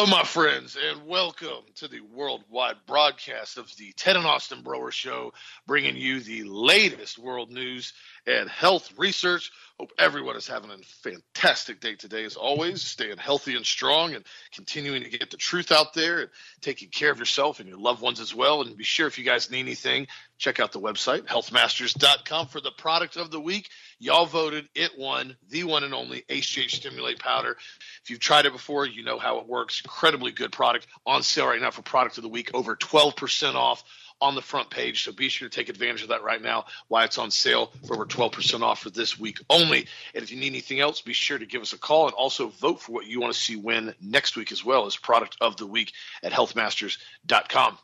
Hello, my friends, and welcome to the worldwide broadcast of the Ted and Austin Broer Show, bringing you the latest world news and health research. Hope everyone is having a fantastic day today, as always, staying healthy and strong and continuing to get the truth out there and taking care of yourself and your loved ones as well. And be sure if you guys need anything, check out the website, healthmasters.com, for the product of the week. Y'all voted, it won, the one and only HGH Stimulate Powder. If you've tried it before, you know how it works. Incredibly good product on sale right now for product of the week, over 12% off on the front page. So be sure to take advantage of that right now while it's on sale for over 12% off for this week only. And if you need anything else, be sure to give us a call and also vote for what you want to see win next week as well as product of the week at healthmasters.com.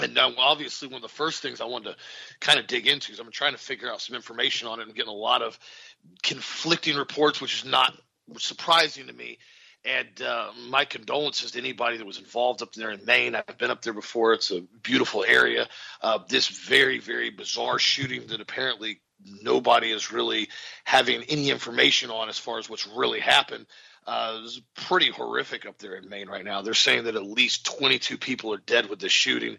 And now, obviously, one of the first things I wanted to kind of dig into is I'm trying to figure out some information on it I'm getting a lot of conflicting reports, which is not surprising to me and uh, my condolences to anybody that was involved up there in Maine. I've been up there before. It's a beautiful area. Uh, this very, very bizarre shooting that apparently nobody is really having any information on as far as what's really happened. Uh, is pretty horrific up there in Maine right now. They're saying that at least 22 people are dead with this shooting.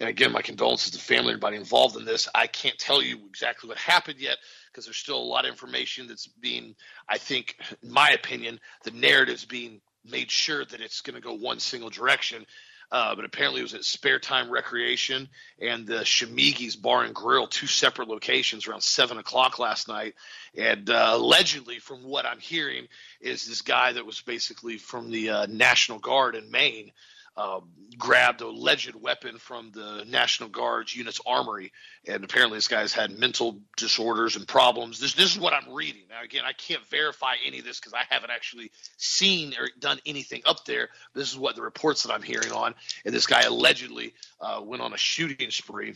And again, my condolences to family, and everybody involved in this. I can't tell you exactly what happened yet because there's still a lot of information that's being, I think, in my opinion, the narrative's being made sure that it's going to go one single direction. Uh, but apparently it was at Spare Time Recreation and the Schemengees Bar and Grill, two separate locations around seven o'clock last night. And uh, allegedly, from what I'm hearing, is this guy that was basically from the uh, National Guard in Maine uh, grabbed a alleged weapon from the National Guard's unit's armory, and apparently this guy's had mental disorders and problems. This this is what I'm reading. Now again, I can't verify any of this because I haven't actually seen or done anything up there. This is what the reports that I'm hearing on, and this guy allegedly uh, went on a shooting spree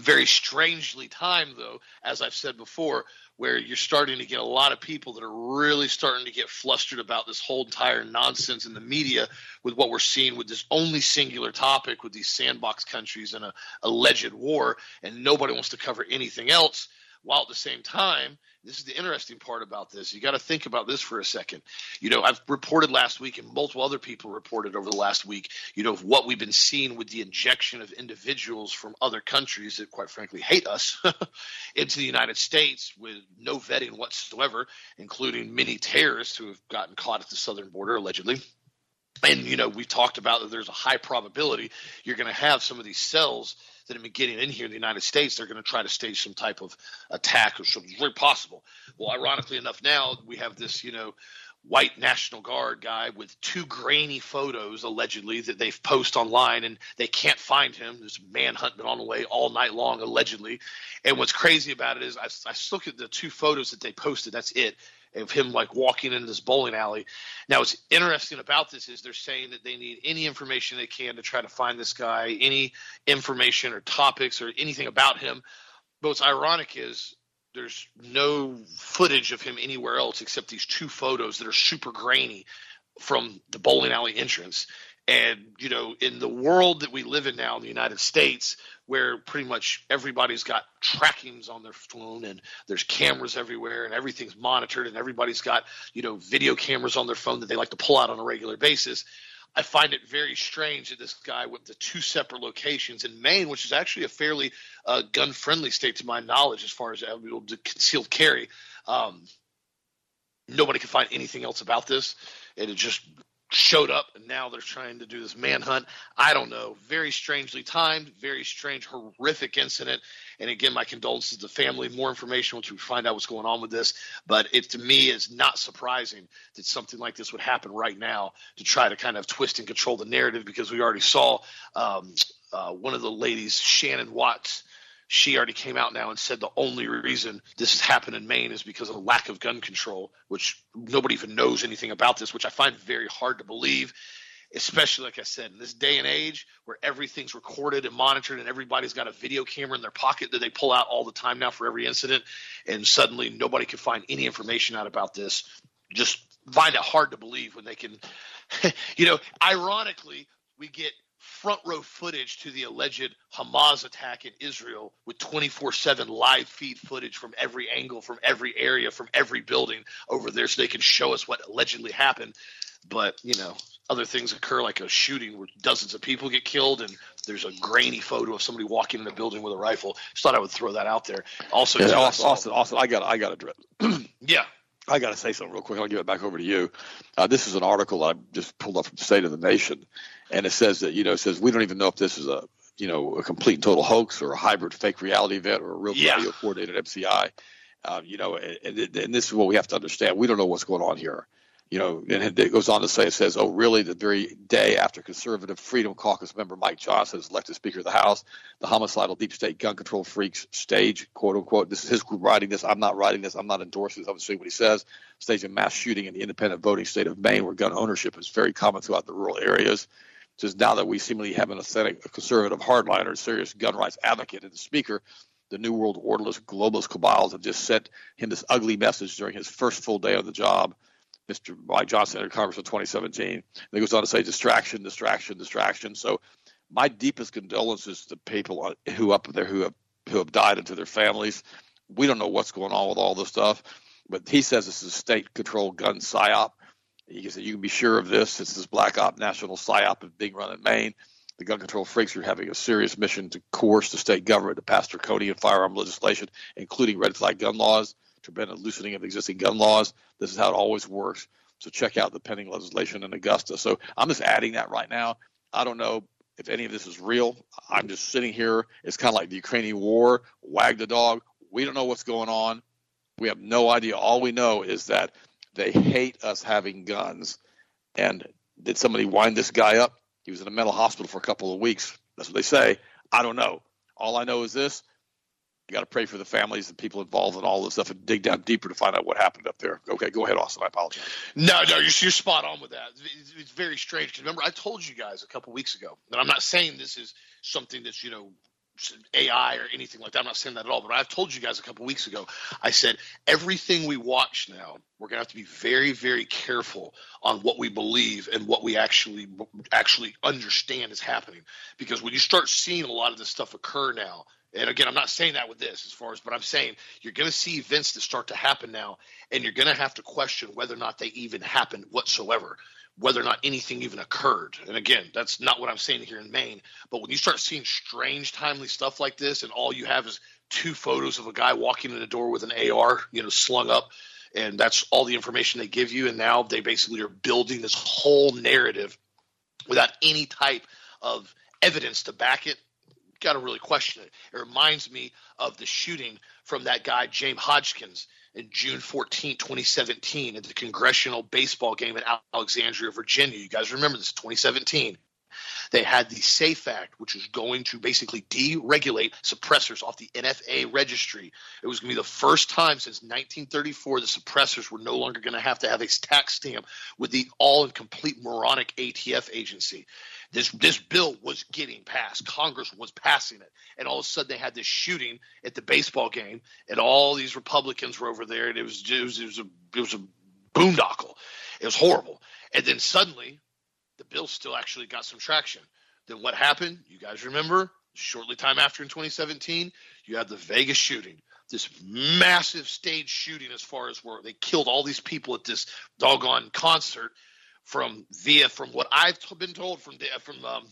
very strangely timed though as i've said before where you're starting to get a lot of people that are really starting to get flustered about this whole entire nonsense in the media with what we're seeing with this only singular topic with these sandbox countries and a alleged war and nobody wants to cover anything else while at the same time this is the interesting part about this. You got to think about this for a second. You know, I've reported last week, and multiple other people reported over the last week, you know, what we've been seeing with the injection of individuals from other countries that, quite frankly, hate us into the United States with no vetting whatsoever, including many terrorists who have gotten caught at the southern border, allegedly and you know we've talked about that there's a high probability you're going to have some of these cells that have been getting in here in the United States, they're going to try to stage some type of attack or something. It's very possible. Well, ironically enough, now we have this, you know, white National Guard guy with two grainy photos allegedly that they've posted online and they can't find him. There's a manhunt been on the way all night long allegedly. And what's crazy about it is I, I look at the two photos that they posted. That's it of him like walking into this bowling alley. Now, what's interesting about this is they're saying that they need any information they can to try to find this guy, any information or topics or anything about him. But what's ironic is there's no footage of him anywhere else except these two photos that are super grainy from the bowling alley entrance. And, you know, in the world that we live in now in the United States, where pretty much everybody's got trackings on their phone and there's cameras everywhere and everything's monitored and everybody's got, you know, video cameras on their phone that they like to pull out on a regular basis. I find it very strange that this guy went to two separate locations in Maine, which is actually a fairly uh, gun friendly state to my knowledge as far as able to concealed carry. Um, nobody could find anything else about this. And it just showed up and now they're trying to do this manhunt. I don't know. Very strangely timed, very strange, horrific incident. And again, my condolences to the family. More information once we find out what's going on with this. But it to me is not surprising that something like this would happen right now to try to kind of twist and control the narrative because we already saw um, uh, one of the ladies, Shannon Watts she already came out now and said the only reason this has happened in Maine is because of lack of gun control, which nobody even knows anything about this, which I find very hard to believe, especially like I said, in this day and age where everything's recorded and monitored and everybody's got a video camera in their pocket that they pull out all the time now for every incident, and suddenly nobody can find any information out about this. Just find it hard to believe when they can, you know, ironically, we get front row footage to the alleged Hamas attack in Israel with 24 7 live feed footage from every angle, from every area, from every building over there so they can show us what allegedly happened. But, you know, other things occur, like a shooting where dozens of people get killed, and there's a grainy photo of somebody walking in a building with a rifle. Just thought I would throw that out there. Also, yeah, Austin, Austin, Austin, I got, I got to, yeah, I got to say something real quick. I'll give it back over to you. Uh, this is an article I just pulled up from State of the Nation, and it says that you know it says we don't even know if this is a you know a complete and total hoax or a hybrid fake reality event or a real yeah. radio coordinated MCI. Uh, you know, and, and, this is what we have to understand. We don't know what's going on here you know, and it goes on to say, it says, oh, really, the very day after conservative Freedom Caucus member Mike Johnson is elected Speaker of the House, the homicidal deep state gun control freaks stage, quote unquote, this is his group writing this, I'm not writing this, I'm not endorsing this, I'm just saying what he says, stage a mass shooting in the independent voting state of Maine where gun ownership is very common throughout the rural areas. Says now that we seemingly have an authentic conservative hardliner, serious gun rights advocate the Speaker, the New World Orderless globalist cabals have just sent him this ugly message during his first full day on the job – Mr. Mike Johnson entered Congress in 2017. And he goes on to say distraction, distraction, distraction. So my deepest condolences to people who up there who have who have died and to their families. We don't know what's going on with all this stuff, but he says this is a state-controlled gun psyop. He said you can be sure of this. It's this black op national psyop being run in Maine. The gun control freaks are having a serious mission to coerce the state government to pass draconian firearm legislation, including red flag gun laws to prevent a loosening of existing gun laws. This is how it always works. So check out the pending legislation in Augusta. So I'm just adding that right now. I don't know if any of this is real. I'm just sitting here. It's kind of like the Ukrainian war. Wag the dog. We don't know what's going on. We have no idea. All we know is that they hate us having guns. And did somebody wind this guy up? He was in a mental hospital for a couple of weeks. That's what they say. I don't know. All I know is this you got to pray for the families and people involved in all this stuff and dig down deeper to find out what happened up there. Okay, go ahead, Austin. I apologize. No, no, you're, you're spot on with that. It's, it's very strange because remember I told you guys a couple weeks ago that I'm not saying this is something that's you know AI or anything like that. I'm not saying that at all. But I've told you guys a couple weeks ago. I said everything we watch now, we're gonna have to be very, very careful on what we believe and what we actually actually understand is happening. Because when you start seeing a lot of this stuff occur now, and again, I'm not saying that with this as far as, but I'm saying you're going to see events that start to happen now, and you're going to have to question whether or not they even happened whatsoever, whether or not anything even occurred. And again, that's not what I'm saying here in Maine. But when you start seeing strange, timely stuff like this, and all you have is two photos of a guy walking in the door with an AR, you know, slung up, and that's all the information they give you, and now they basically are building this whole narrative without any type of evidence to back it got to really question it. It reminds me of the shooting from that guy, James Hodgkins, in June 14, 2017, at the congressional baseball game in Alexandria, Virginia. You guys remember this, 2017. They had the SAFE Act, which was going to basically deregulate suppressors off the NFA registry. It was going to be the first time since 1934 the suppressors were no longer going to have to have a tax stamp with the all and complete moronic ATF agency. This this bill was getting passed. Congress was passing it, and all of a sudden they had this shooting at the baseball game, and all these Republicans were over there, and it was it was, it was a it was a boondoggle. It was horrible, and then suddenly the bill still actually got some traction. Then what happened? You guys remember? Shortly time after in 2017, you had the Vegas shooting this massive stage shooting as far as where they killed all these people at this doggone concert from via from what I've been told from from um,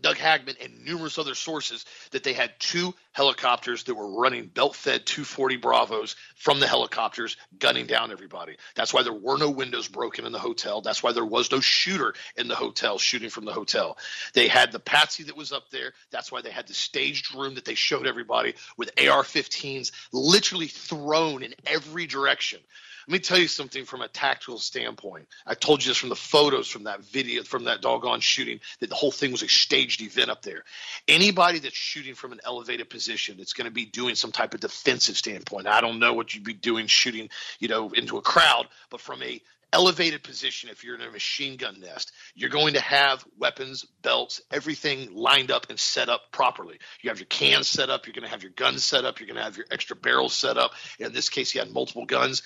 Doug Hagmann and numerous other sources that they had two helicopters that were running belt fed 240 Bravos from the helicopters, gunning down everybody. That's why there were no windows broken in the hotel. That's why there was no shooter in the hotel shooting from the hotel. They had the Patsy that was up there. That's why they had the staged room that they showed everybody with AR 15s literally thrown in every direction. Let me tell you something from a tactical standpoint. I told you this from the photos from that video, from that doggone shooting, that the whole thing was a staged event up there. Anybody that's shooting from an elevated position it's going to be doing some type of defensive standpoint. I don't know what you'd be doing shooting, you know, into a crowd, but from a elevated position if you're in a machine gun nest you're going to have weapons belts everything lined up and set up properly you have your cans set up you're going to have your guns set up you're going to have your extra barrels set up in this case you had multiple guns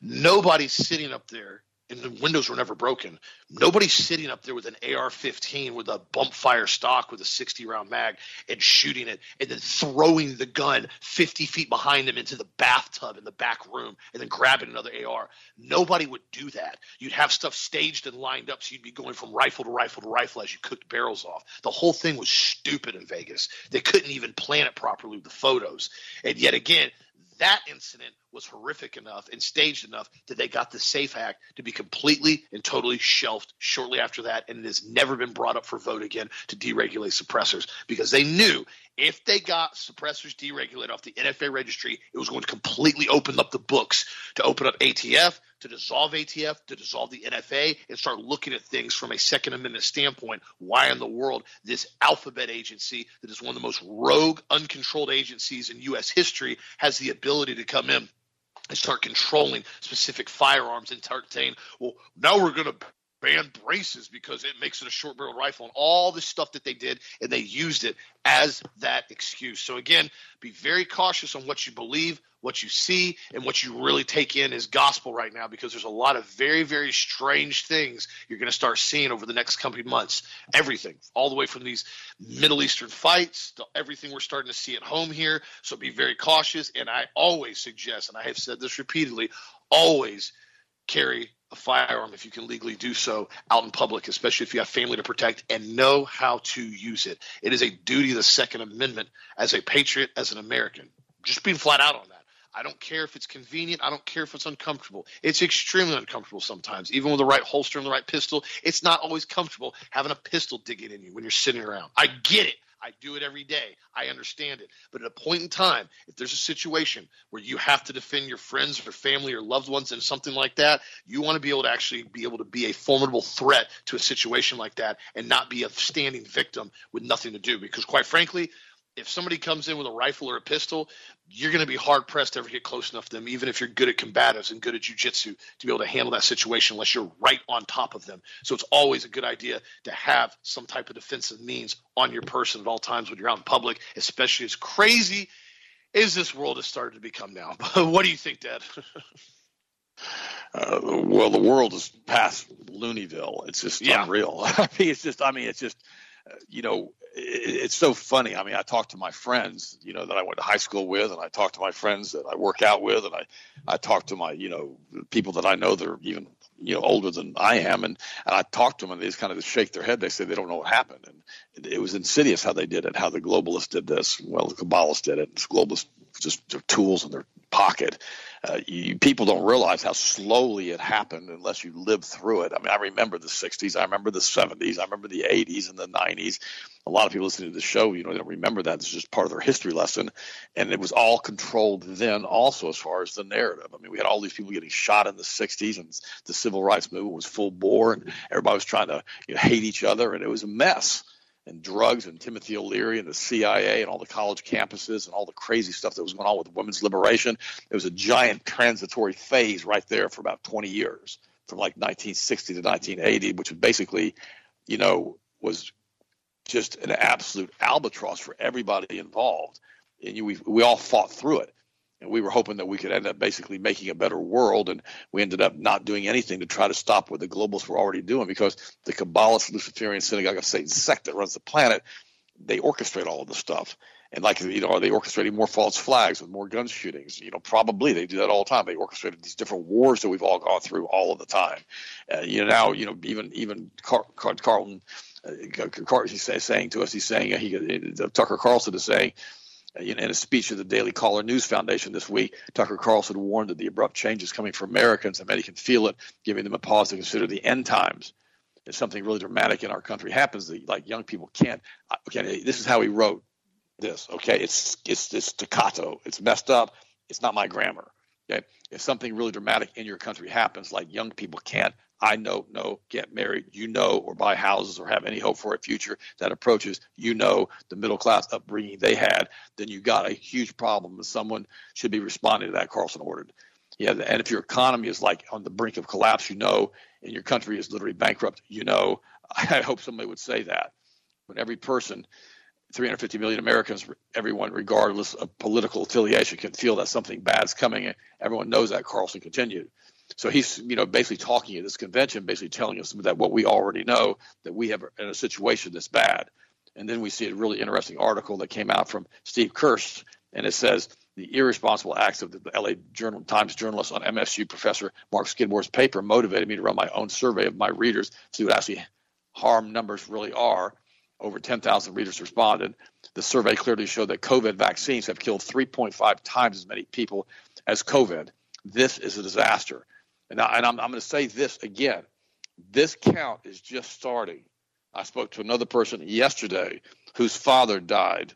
Nobody's sitting up there and the windows were never broken. Nobody's sitting up there with an AR-15 with a bump fire stock with a 60-round mag and shooting it, and then throwing the gun 50 feet behind them into the bathtub in the back room, and then grabbing another AR. Nobody would do that. You'd have stuff staged and lined up, so you'd be going from rifle to rifle to rifle as you cooked barrels off. The whole thing was stupid in Vegas. They couldn't even plan it properly with the photos, and yet again that incident was horrific enough and staged enough that they got the SAFE Act to be completely and totally shelved shortly after that, and it has never been brought up for vote again to deregulate suppressors because they knew if they got suppressors deregulated off the NFA registry, it was going to completely open up the books to open up ATF, to dissolve ATF, to dissolve the NFA, and start looking at things from a Second Amendment standpoint. Why in the world this alphabet agency that is one of the most rogue, uncontrolled agencies in U.S. history has the ability to come in and start controlling specific firearms and saying, well, now we're going to ban braces because it makes it a short barrel rifle and all the stuff that they did and they used it as that excuse. So again be very cautious on what you believe what you see and what you really take in as gospel right now because there's a lot of very very strange things you're going to start seeing over the next coming months. Everything all the way from these middle eastern fights to everything we're starting to see at home here. So be very cautious and i always suggest and i have said this repeatedly always carry a firearm if you can legally do so out in public, especially if you have family to protect and know how to use it. It is a duty of the Second Amendment as a patriot, as an American. Just being flat out on that. I don't care if it's convenient. I don't care if it's uncomfortable. It's extremely uncomfortable sometimes. Even with the right holster and the right pistol, it's not always comfortable having a pistol digging in you when you're sitting around. I get it. I do it every day. I understand it. But at a point in time, if there's a situation where you have to defend your friends or family or loved ones and something like that, you want to be able to actually be able to be a formidable threat to a situation like that and not be a standing victim with nothing to do. Because quite frankly, if somebody comes in with a rifle or a pistol, you're going to be hard pressed to ever get close enough to them, even if you're good at combatives and good at jujitsu, to be able to handle that situation unless you're right on top of them. So it's always a good idea to have some type of defensive means on your person at all times when you're out in public, especially as crazy as this world has started to become now. what do you think, Dad? Uh, well, the world is past Looneyville. It's just yeah. unreal. I mean, it's just, I mean, it's just, you know, it's so funny. I mean, I talk to my friends, you know, that I went to high school with, and I talk to my friends that I work out with, and I, I talk to my, you know, people that I know that are even, you know, older than I am, and, and I talk to them, and they just kind of shake their head. They say they don't know what happened, and it, it was insidious how they did it, how the globalists did this. Well, the Kabbalists did it. Globalists just their tools in their pocket. Uh, you, people don't realize how slowly it happened unless you live through it. I mean, I remember the 60s, I remember the 70s, I remember the 80s and the 90s. A lot of people listening to the show, you know, they don't remember that. It's just part of their history lesson. And it was all controlled then, also, as far as the narrative. I mean, we had all these people getting shot in the 60s, and the civil rights movement was full bore, and everybody was trying to you know, hate each other, and it was a mess and drugs and Timothy O'Leary and the CIA and all the college campuses and all the crazy stuff that was going on with women's liberation. It was a giant transitory phase right there for about 20 years, from like 1960 to 1980, which was basically, you know, was just an absolute albatross for everybody involved. And you, we, we all fought through it we were hoping that we could end up basically making a better world and we ended up not doing anything to try to stop what the globalists were already doing because the kabbalist luciferian synagogue of satan sect that runs the planet they orchestrate all of the stuff. And like you know are they orchestrating more false flags with more gun shootings? You know probably they do that all the time. They orchestrated these different wars that we've all gone through all of the time. Uh, you know now you know even even Car- Car- carlton uh, he's saying to us he's saying uh, he uh, tucker carlson is saying Uh, in a speech at the Daily Caller News Foundation this week, Tucker Carlson warned that the abrupt changes coming for Americans, and many can feel it, giving them a pause to consider the end times. If something really dramatic in our country happens, that like young people can't. Uh, okay, this is how he wrote this. Okay, it's it's it's staccato. It's messed up. It's not my grammar. Okay, if something really dramatic in your country happens, like young people can't I know, no, get married, you know, or buy houses or have any hope for a future that approaches, you know, the middle class upbringing they had, then you got a huge problem and someone should be responding to that, Carlson ordered. Yeah, and if your economy is like on the brink of collapse, you know, and your country is literally bankrupt, you know, I hope somebody would say that. When every person, 350 million Americans, everyone, regardless of political affiliation, can feel that something bad's coming. Everyone knows that, Carlson continued. So he's, you know, basically talking at this convention, basically telling us that what we already know that we have in a situation that's bad. And then we see a really interesting article that came out from Steve Kirsch, and it says the irresponsible acts of the LA Journal Times journalist on MSU professor Mark Skidmore's paper motivated me to run my own survey of my readers, to see what actually harm numbers really are. Over 10,000 readers responded. The survey clearly showed that COVID vaccines have killed 3.5 times as many people as COVID. This is a disaster. And, I, am going to say this again. This count is just starting. I spoke to another person yesterday whose father died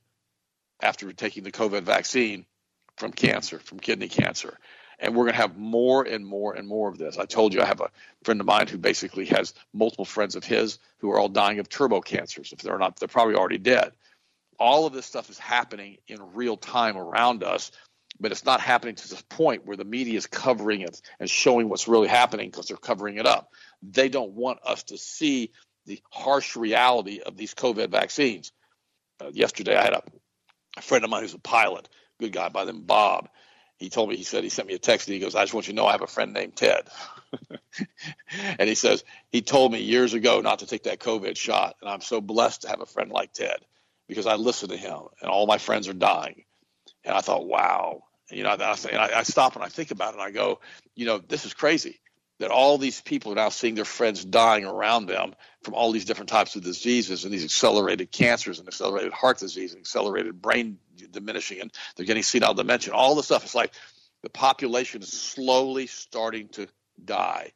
after taking the COVID vaccine from cancer, from kidney cancer. And we're going to have more and more and more of this. I told you I have a friend of mine who basically has multiple friends of his who are all dying of turbo cancers. If they're not, they're probably already dead. All of this stuff is happening in real time around us but it's not happening to this point where the media is covering it and showing what's really happening because they're covering it up. They don't want us to see the harsh reality of these COVID vaccines. Uh, yesterday, I had a, a, friend of mine who's a pilot, good guy by the name Bob. He told me, he said, he sent me a text and he goes, I just want you to know I have a friend named Ted. and he says, he told me years ago not to take that COVID shot. And I'm so blessed to have a friend like Ted because I listen to him and all my friends are dying and I thought, wow. You know, I, and I, I stop and I think about it and I go, you know, this is crazy that all these people are now seeing their friends dying around them from all these different types of diseases and these accelerated cancers and accelerated heart disease and accelerated brain diminishing and they're getting senile dementia. All this stuff. It's like the population is slowly starting to die,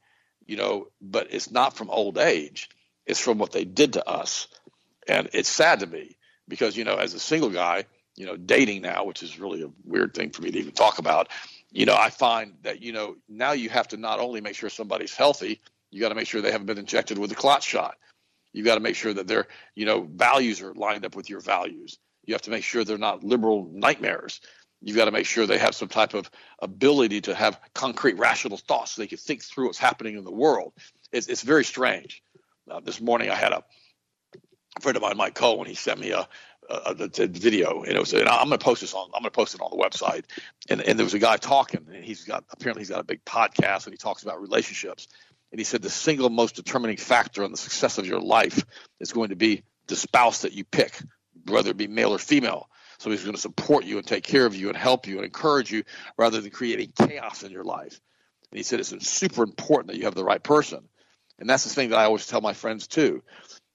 you know, but it's not from old age. It's from what they did to us. And it's sad to me because, you know, as a single guy – you know, dating now, which is really a weird thing for me to even talk about, you know, I find that, you know, now you have to not only make sure somebody's healthy, you got to make sure they haven't been injected with a clot shot. You got to make sure that their, you know, values are lined up with your values. You have to make sure they're not liberal nightmares. You've got to make sure they have some type of ability to have concrete, rational thoughts so they can think through what's happening in the world. It's, it's very strange. Uh, this morning I had a friend of mine, Mike Cohen, he sent me a, uh, the, the, video, and it was. And I'm going to post this on. I'm going to post it on the website. And and there was a guy talking, and he's got apparently he's got a big podcast, and he talks about relationships. And he said the single most determining factor on the success of your life is going to be the spouse that you pick, whether it be male or female. So he's going to support you and take care of you and help you and encourage you rather than creating chaos in your life. And he said it's super important that you have the right person. And that's the thing that I always tell my friends too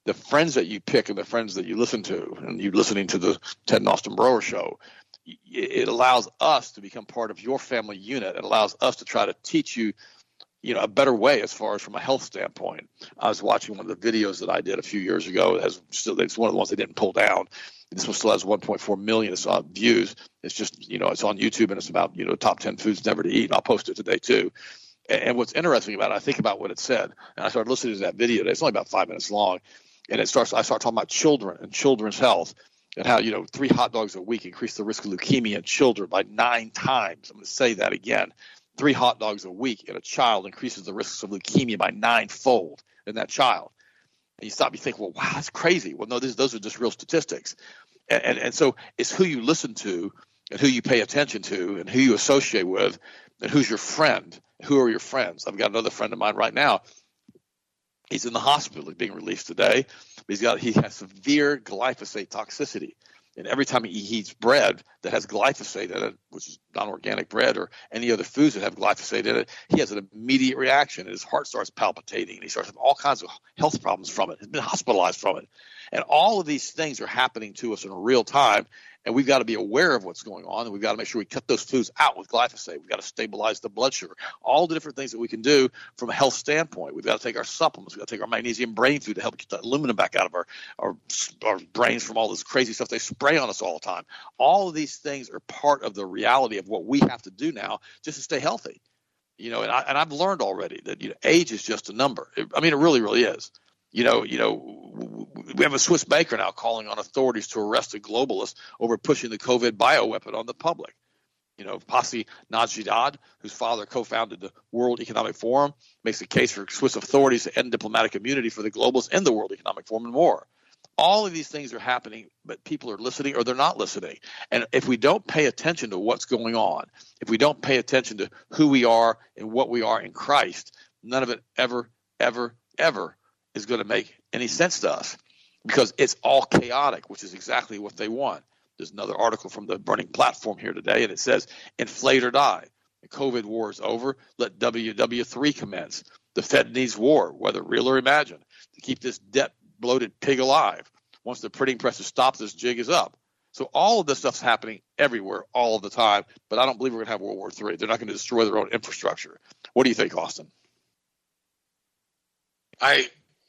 the friends that you pick and the friends that you listen to, and you listening to the Ted and Austin Broer show, it allows us to become part of your family unit. It allows us to try to teach you, you know, a better way as far as from a health standpoint. I was watching one of the videos that I did a few years ago. It still, it's one of the ones they didn't pull down. This one still has 1.4 million uh, views. It's just, you know, it's on YouTube and it's about, you know, top 10 foods never to eat. And I'll post it today too. And what's interesting about it, I think about what it said, and I started listening to that video. It's only about five minutes long, and it starts. I start talking about children and children's health and how you know three hot dogs a week increase the risk of leukemia in children by nine times. I'm going to say that again. Three hot dogs a week in a child increases the risks of leukemia by ninefold in that child. And you stop, you think, well, wow, that's crazy. Well, no, this, those are just real statistics. And, and, and so it's who you listen to and who you pay attention to and who you associate with and who's your friend. Who are your friends? I've got another friend of mine right now He's in the hospital. He's being released today. He's got he has severe glyphosate toxicity. And every time he eats bread that has glyphosate in it, which is non-organic bread or any other foods that have glyphosate in it, he has an immediate reaction. And his heart starts palpitating. And he starts having all kinds of health problems from it. He's been hospitalized from it. And all of these things are happening to us in real time and we've got to be aware of what's going on and we've got to make sure we cut those foods out with glyphosate. We've got to stabilize the blood sugar. All the different things that we can do from a health standpoint. We've got to take our supplements. We've got to take our magnesium brain food to help get the aluminum back out of our, our, our brains from all this crazy stuff they spray on us all the time. All of these things are part of the reality of what we have to do now just to stay healthy. You know and, I, and i've learned already that you know age is just a number. I mean it really really is you know, you know, we have a Swiss banker now calling on authorities to arrest a globalist over pushing the COVID bioweapon on the public. You know, Pascal Najadi, whose father co-founded the World Economic Forum, makes a case for Swiss authorities to end diplomatic immunity for the globalists and the World Economic Forum and more. all of these things are happening, but people are listening or they're not listening. And if we don't pay attention to what's going on, if we don't pay attention to who we are and what we are in Christ, none of it ever, ever, ever is going to make any sense to us because it's all chaotic, which is exactly what they want. There's another article from the Burning Platform here today, and it says, inflate or die. The COVID war is over. Let WW3 commence. The Fed needs war, whether real or imagined, to keep this debt bloated pig alive. Once the printing presses stop, this jig is up. So all of this stuff's happening everywhere, all of the time. But I don't believe we're going to have World War III. They're not going to destroy their own infrastructure. What do you think, Austin? I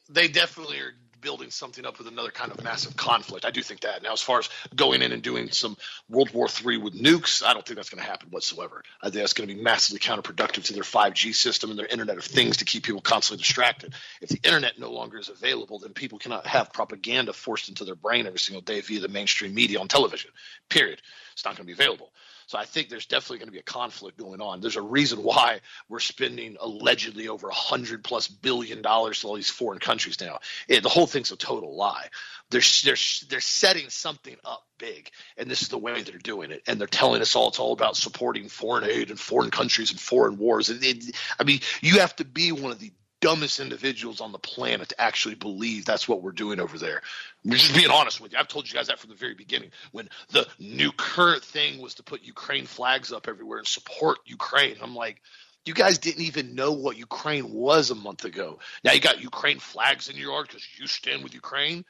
they definitely are building something up with another kind of massive conflict. I do think that. Now, as far as going in and doing some World War III with nukes, I don't think that's going to happen whatsoever. I think that's going to be massively counterproductive to their 5G system and their Internet of Things to keep people constantly distracted. If the Internet no longer is available, then people cannot have propaganda forced into their brain every single day via the mainstream media on television. Period. It's not going to be available. So I think there's definitely going to be a conflict going on. There's a reason why we're spending allegedly over a hundred plus billion dollars to all these foreign countries now. It, the whole thing's a total lie. They're they're they're setting something up big, and this is the way they're doing it. And they're telling us all it's all about supporting foreign aid and foreign countries and foreign wars. It, it, I mean, you have to be one of the dumbest individuals on the planet to actually believe that's what we're doing over there. I'm just being honest with you. I've told you guys that from the very beginning. When the new current thing was to put Ukraine flags up everywhere and support Ukraine, I'm like, you guys didn't even know what Ukraine was a month ago. Now you got Ukraine flags in your yard because you stand with Ukraine.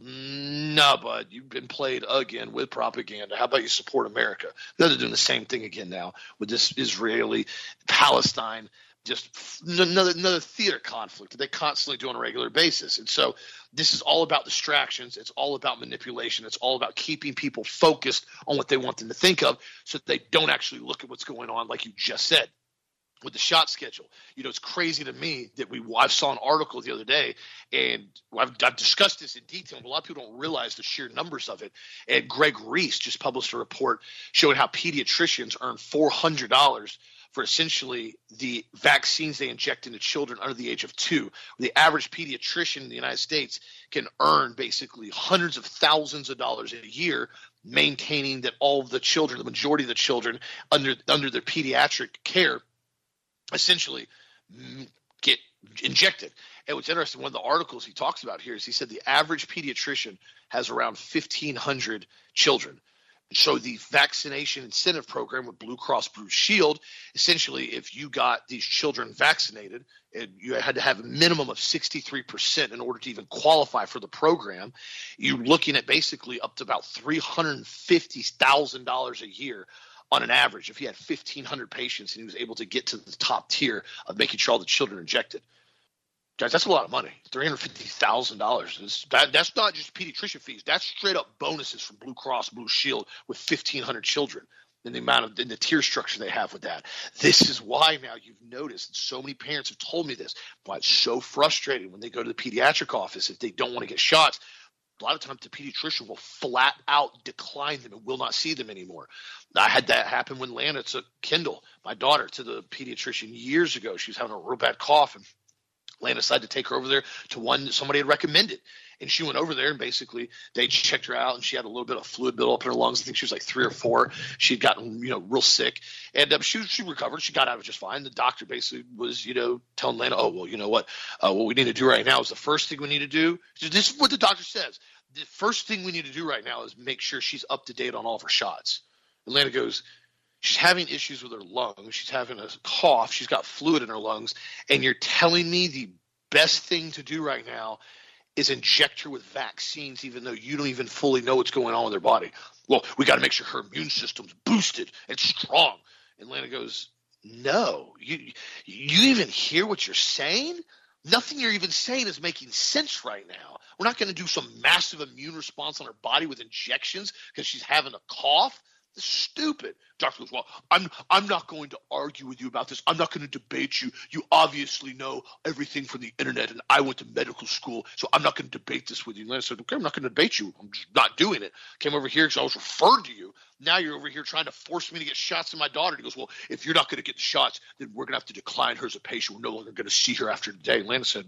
No, bud, you've been played again with propaganda. How about you support America? They're doing the same thing again now with this Israeli Palestine just another another theater conflict that they constantly do on a regular basis. And so this is all about distractions. It's all about manipulation. It's all about keeping people focused on what they want them to think of so that they don't actually look at what's going on, like you just said. With the shot schedule, you know, it's crazy to me that we. I saw an article the other day, and I've, I've discussed this in detail. But a lot of people don't realize the sheer numbers of it. And Greg Reese just published a report showing how pediatricians earn four hundred dollars for essentially the vaccines they inject into children under the age of two. The average pediatrician in the United States can earn basically hundreds of thousands of dollars a year maintaining that all of the children, the majority of the children under under their pediatric care, essentially get injected. And what's interesting, one of the articles he talks about here is he said the average pediatrician has around 1,500 children. So the vaccination incentive program with Blue Cross Blue Shield, essentially, if you got these children vaccinated, and you had to have a minimum of 63% in order to even qualify for the program, you're looking at basically up to about $350,000 a year on an average if he had 1,500 patients and he was able to get to the top tier of making sure all the children are injected. Guys, that's a lot of money. Three hundred fifty thousand dollars. That that's not just pediatrician fees. That's straight up bonuses from Blue Cross Blue Shield with fifteen hundred children and the amount of in the tier structure they have with that. This is why now you've noticed and so many parents have told me this. Why it's so frustrating when they go to the pediatric office if they don't want to get shots. A lot of times the pediatrician will flat out decline them and will not see them anymore. I had that happen when Lana took Kendall, my daughter, to the pediatrician years ago. She was having a real bad cough and Lana decided to take her over there to one somebody had recommended. And she went over there and basically they checked her out and she had a little bit of fluid buildup in her lungs. I think she was like three or four. She'd gotten, you know, real sick and um, she, she recovered. She got out of it just fine. The doctor basically was, you know, telling Lana, oh, well, you know what, uh, what we need to do right now is the first thing we need to do. This is what the doctor says. The first thing we need to do right now is make sure she's up to date on all of her shots. And Lana goes, she's having issues with her lungs. She's having a cough. She's got fluid in her lungs. And you're telling me the best thing to do right now is inject her with vaccines, even though you don't even fully know what's going on with her body. Well, we got to make sure her immune system's boosted and strong. And Lana goes, No, you you even hear what you're saying? Nothing you're even saying is making sense right now. We're not going to do some massive immune response on her body with injections because she's having a cough. Stupid. Doctor goes, well, I'm I'm not going to argue with you about this. I'm not going to debate you. You obviously know everything from the internet, and I went to medical school, so I'm not going to debate this with you. And I said, okay, I'm not going to debate you. I'm just not doing it. Came over here because I was referred to you. Now you're over here trying to force me to get shots in my daughter. He goes, well, if you're not going to get the shots, then we're going to have to decline her as a patient. We're no longer going to see her after today. And Lana said,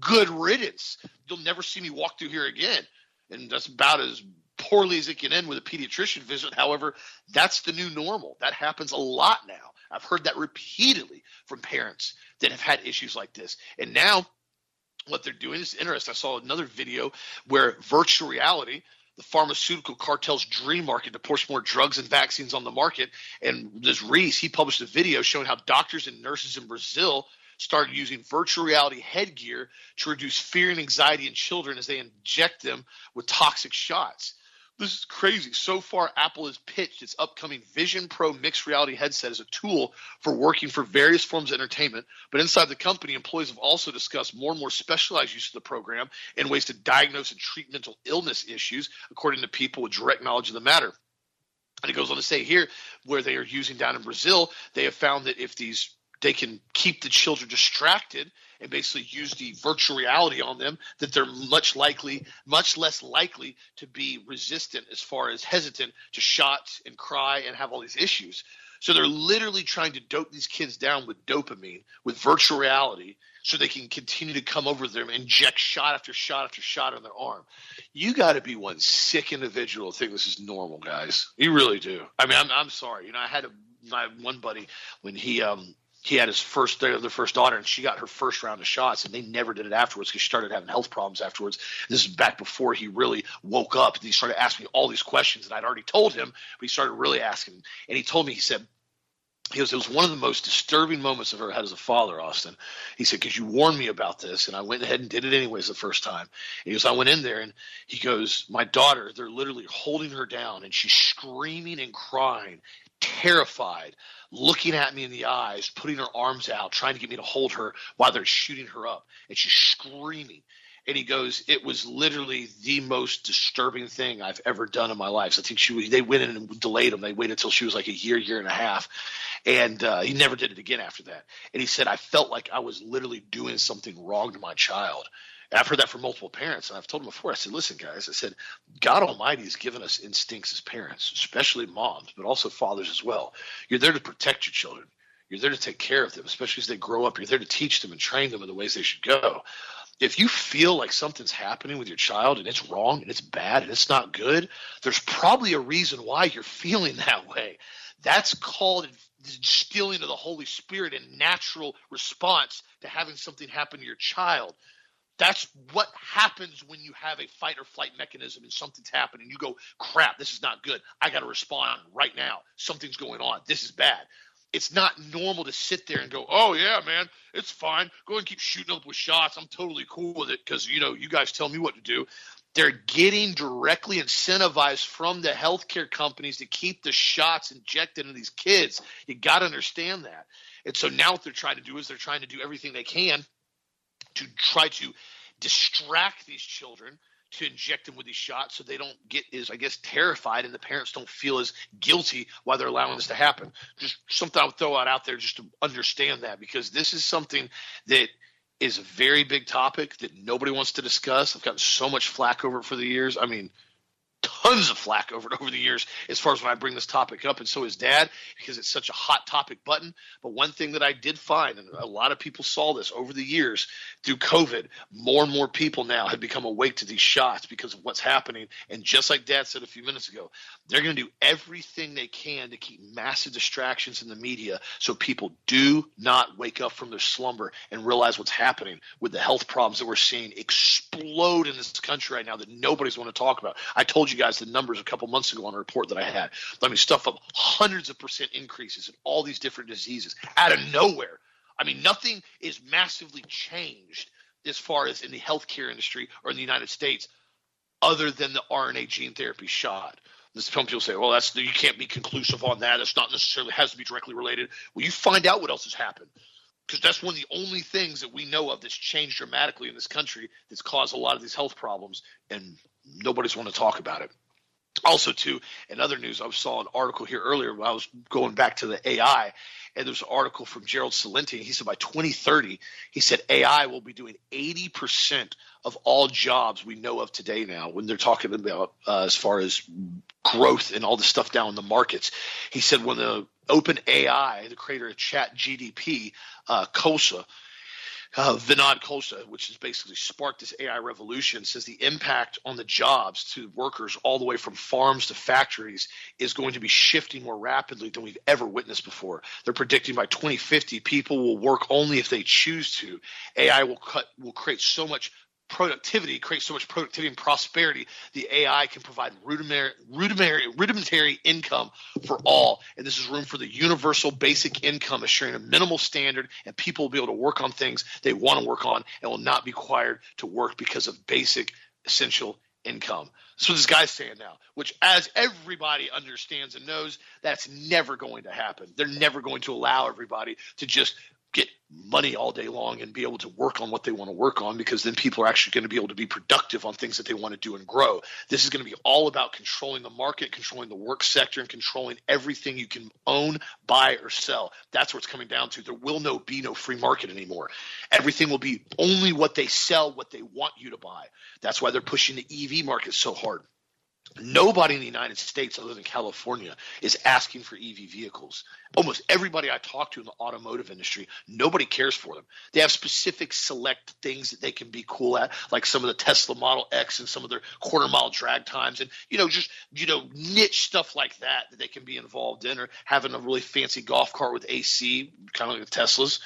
good riddance. You'll never see me walk through here again. and that's about as poorly as it can end with a pediatrician visit. However, that's the new normal. That happens a lot now. I've heard that repeatedly from parents that have had issues like this. And now what they're doing is interesting. I saw another video where virtual reality, the pharmaceutical cartel's dream market to push more drugs and vaccines on the market. And this Reese, he published a video showing how doctors and nurses in Brazil started using virtual reality headgear to reduce fear and anxiety in children as they inject them with toxic shots. This is crazy. So far, Apple has pitched its upcoming Vision Pro mixed reality headset as a tool for working for various forms of entertainment. But inside the company, employees have also discussed more and more specialized use of the program and ways to diagnose and treat mental illness issues, according to people with direct knowledge of the matter. And it goes on to say here, where they are using down in Brazil, they have found that if these they can keep the children distracted and basically use the virtual reality on them that they're much likely much less likely to be resistant as far as hesitant to shots and cry and have all these issues. So they're literally trying to dope these kids down with dopamine with virtual reality so they can continue to come over them inject shot after shot after shot on their arm. You got to be one sick individual to think this is normal guys. You really do. I mean i'm, I'm sorry. You know i had a my one buddy when he um he had his first their first daughter and she got her first round of shots and they never did it afterwards because she started having health problems afterwards this is back before he really woke up and he started asking me all these questions that i'd already told him but he started really asking and he told me he said he goes, it was one of the most disturbing moments I've ever had as a father, Austin. He said, because you warned me about this, and I went ahead and did it anyways the first time. he goes, I went in there, and he goes, my daughter, they're literally holding her down, and she's screaming and crying, terrified looking at me in the eyes, putting her arms out, trying to get me to hold her while they're shooting her up. And she's screaming. And he goes, It was literally the most disturbing thing I've ever done in my life. So I think she they went in and delayed him. They waited until she was like a year, year and a half. And uh, he never did it again after that. And he said, I felt like I was literally doing something wrong to my child. I've heard that from multiple parents, and I've told them before. I said, "Listen, guys," I said, "God Almighty has given us instincts as parents, especially moms, but also fathers as well. You're there to protect your children. You're there to take care of them, especially as they grow up. You're there to teach them and train them in the ways they should go. If you feel like something's happening with your child and it's wrong and it's bad and it's not good, there's probably a reason why you're feeling that way. That's called stealing of the Holy Spirit and natural response to having something happen to your child. That's what happens when you have a fight or flight mechanism and something's happening. You go, crap, this is not good. I got to respond right now. Something's going on. This is bad. It's not normal to sit there and go, oh, yeah, man, it's fine. Go and keep shooting up with shots. I'm totally cool with it because, you know, you guys tell me what to do. They're getting directly incentivized from the healthcare companies to keep the shots injected into these kids. You got to understand that. And so now what they're trying to do is they're trying to do everything they can – to try to distract these children to inject them with these shots so they don't get as I guess terrified and the parents don't feel as guilty while they're allowing this to happen. Just something I would throw out out there just to understand that because this is something that is a very big topic that nobody wants to discuss. I've gotten so much flack over it for the years. I mean, tons of flack over it over the years as far as when I bring this topic up, and so is Dad because it's such a hot topic button. But one thing that I did find, and a lot of people saw this over the years through COVID, more and more people now have become awake to these shots because of what's happening. And just like Dad said a few minutes ago, they're going to do everything they can to keep massive distractions in the media so people do not wake up from their slumber and realize what's happening with the health problems that we're seeing explode in this country right now that nobody's want to talk about. I told you guys the numbers a couple months ago on a report that I had. I mean, stuff up hundreds of percent increases in all these different diseases out of nowhere. I mean, nothing is massively changed as far as in the healthcare industry or in the United States other than the RNA gene therapy shot. This some people say, well, that's you can't be conclusive on that. It's not necessarily has to be directly related. Well, you find out what else has happened because that's one of the only things that we know of that's changed dramatically in this country that's caused a lot of these health problems, and nobody's want to talk about it. Also, too, in other news, I saw an article here earlier. When I was going back to the AI, and there's an article from Gerald Celente. He said by 2030, he said AI will be doing 80% of all jobs we know of today. Now, when they're talking about uh, as far as growth and all the stuff down in the markets, he said when the Open AI, the creator of Chat GPT, uh, Kosa, uh, Vinod Khosla, which has basically sparked this AI revolution, says the impact on the jobs to workers all the way from farms to factories is going to be shifting more rapidly than we've ever witnessed before. They're predicting by 2050, people will work only if they choose to. AI will cut will create so much productivity, creates so much productivity and prosperity, the AI can provide rudimentary, rudimentary, rudimentary income for all. And this is room for the universal basic income, assuring a minimal standard, and people will be able to work on things they want to work on and will not be required to work because of basic essential income. That's what this guy's saying now, which, as everybody understands and knows, that's never going to happen. They're never going to allow everybody to just get money all day long and be able to work on what they want to work on because then people are actually going to be able to be productive on things that they want to do and grow. This is going to be all about controlling the market, controlling the work sector, and controlling everything you can own, buy, or sell. That's what it's coming down to. There will no be no free market anymore. Everything will be only what they sell, what they want you to buy. That's why they're pushing the EV market so hard. Nobody in the United States, other than California, is asking for EV vehicles. Almost everybody I talk to in the automotive industry, nobody cares for them. They have specific select things that they can be cool at, like some of the Tesla Model X and some of their quarter mile drag times, and you know, just you know, niche stuff like that that they can be involved in, or having a really fancy golf cart with AC, kind of like the Teslas.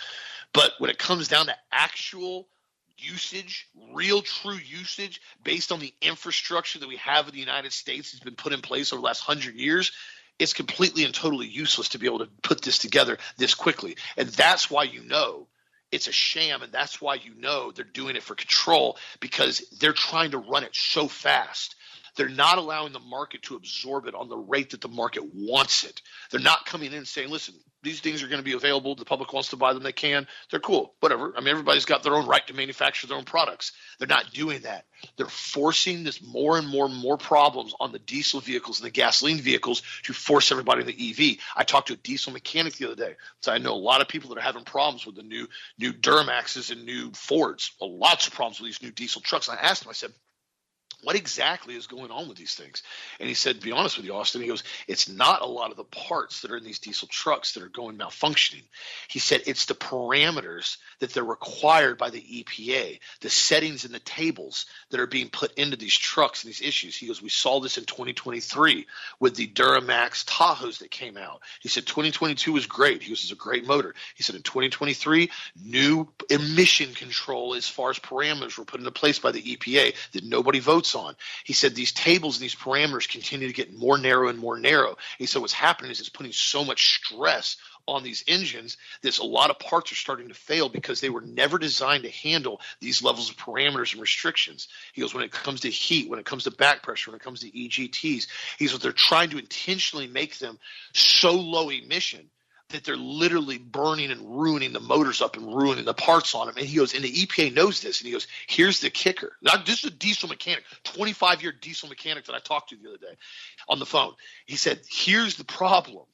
But when it comes down to actual usage, real true usage based on the infrastructure that we have in the United States has been put in place over the last hundred years, it's completely and totally useless to be able to put this together this quickly. And that's why you know it's a sham. And that's why you know they're doing it for control because they're trying to run it so fast they're not allowing the market to absorb it on the rate that the market wants it. They're not coming in and saying, listen, these things are going to be available. The public wants to buy them. They can. They're cool. Whatever. I mean, everybody's got their own right to manufacture their own products. They're not doing that. They're forcing this more and more and more problems on the diesel vehicles and the gasoline vehicles to force everybody in the EV. I talked to a diesel mechanic the other day. So I know a lot of people that are having problems with the new new Duramaxes and new Fords. Well, lots of problems with these new diesel trucks. And I asked him, I said, what exactly is going on with these things? And he said, be honest with you, Austin, he goes, it's not a lot of the parts that are in these diesel trucks that are going malfunctioning. He said, it's the parameters that they're required by the EPA, the settings and the tables that are being put into these trucks and these issues. He goes, we saw this in 2023 with the Duramax Tahoes that came out. He said, 2022 was great. He goes, it's a great motor. He said, in 2023, new emission control as far as parameters were put into place by the EPA that nobody votes on. He said these tables and these parameters continue to get more narrow and more narrow. He said what's happening is it's putting so much stress on these engines that a lot of parts are starting to fail because they were never designed to handle these levels of parameters and restrictions. He goes, when it comes to heat, when it comes to back pressure, when it comes to EGTs, he's what they're trying to intentionally make them so low emission that they're literally burning and ruining the motors up and ruining the parts on them. And he goes, and the EPA knows this. And he goes, here's the kicker. Now, this is a diesel mechanic, 25 year diesel mechanic that I talked to the other day on the phone. He said, here's the problem.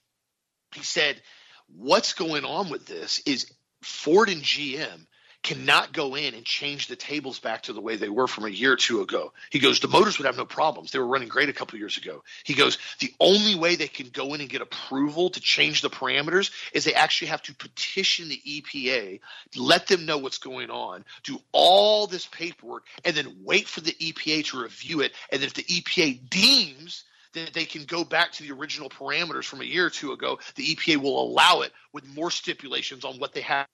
He said, what's going on with this is Ford and GM cannot go in and change the tables back to the way they were from a year or two ago. He goes, the motors would have no problems. They were running great a couple years ago. He goes, the only way they can go in and get approval to change the parameters is they actually have to petition the EPA, let them know what's going on, do all this paperwork, and then wait for the EPA to review it. And if the EPA deems that they can go back to the original parameters from a year or two ago, the EPA will allow it with more stipulations on what they have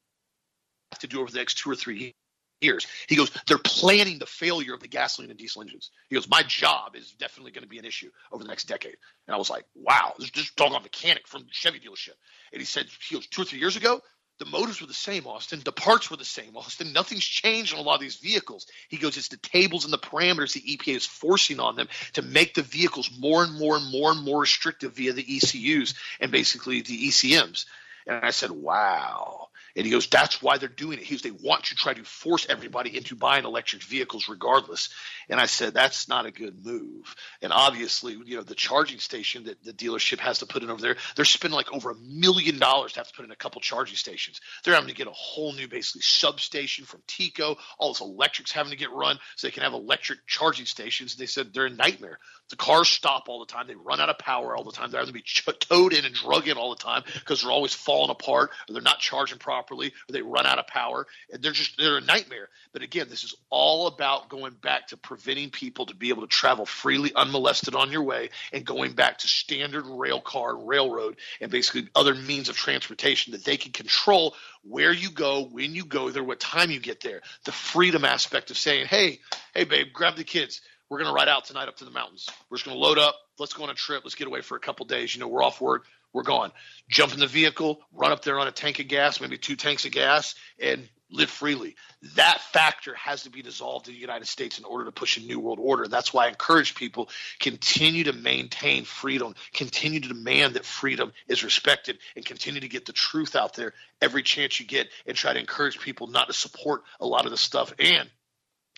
to do over the next two or three years. He goes, they're planning the failure of the gasoline and diesel engines. He goes, my job is definitely going to be an issue over the next decade. And I was like, wow, this is just doggone mechanic from the Chevy dealership. And he said, he goes, two or three years ago, the motors were the same, Austin. The parts were the same, Austin. Nothing's changed on a lot of these vehicles. He goes, it's the tables and the parameters the EPA is forcing on them to make the vehicles more and more and more and more restrictive via the ECUs and basically the ECMs. And I said, wow. And he goes, that's why they're doing it. He goes, they want to try to force everybody into buying electric vehicles regardless. And I said, that's not a good move. And obviously, you know, the charging station that the dealership has to put in over there, they're spending like over a million dollars to have to put in a couple charging stations. They're having to get a whole new, basically, substation from Tico. All this electrics having to get run so they can have electric charging stations. And They said they're a nightmare. The cars stop all the time. They run out of power all the time. They're either be towed in and drug in all the time because they're always falling apart, or they're not charging properly, or they run out of power, and they're just they're a nightmare. But again, this is all about going back to preventing people to be able to travel freely, unmolested on your way, and going back to standard rail car, railroad, and basically other means of transportation that they can control where you go, when you go there, what time you get there. The freedom aspect of saying, "Hey, hey, babe, grab the kids." We're going to ride out tonight up to the mountains. We're just going to load up. Let's go on a trip. Let's get away for a couple days. You know, we're off work. We're gone. Jump in the vehicle, run up there on a tank of gas, maybe two tanks of gas, and live freely. That factor has to be dissolved in the United States in order to push a new world order. That's why I encourage people continue to maintain freedom, continue to demand that freedom is respected, and continue to get the truth out there every chance you get, and try to encourage people not to support a lot of the stuff and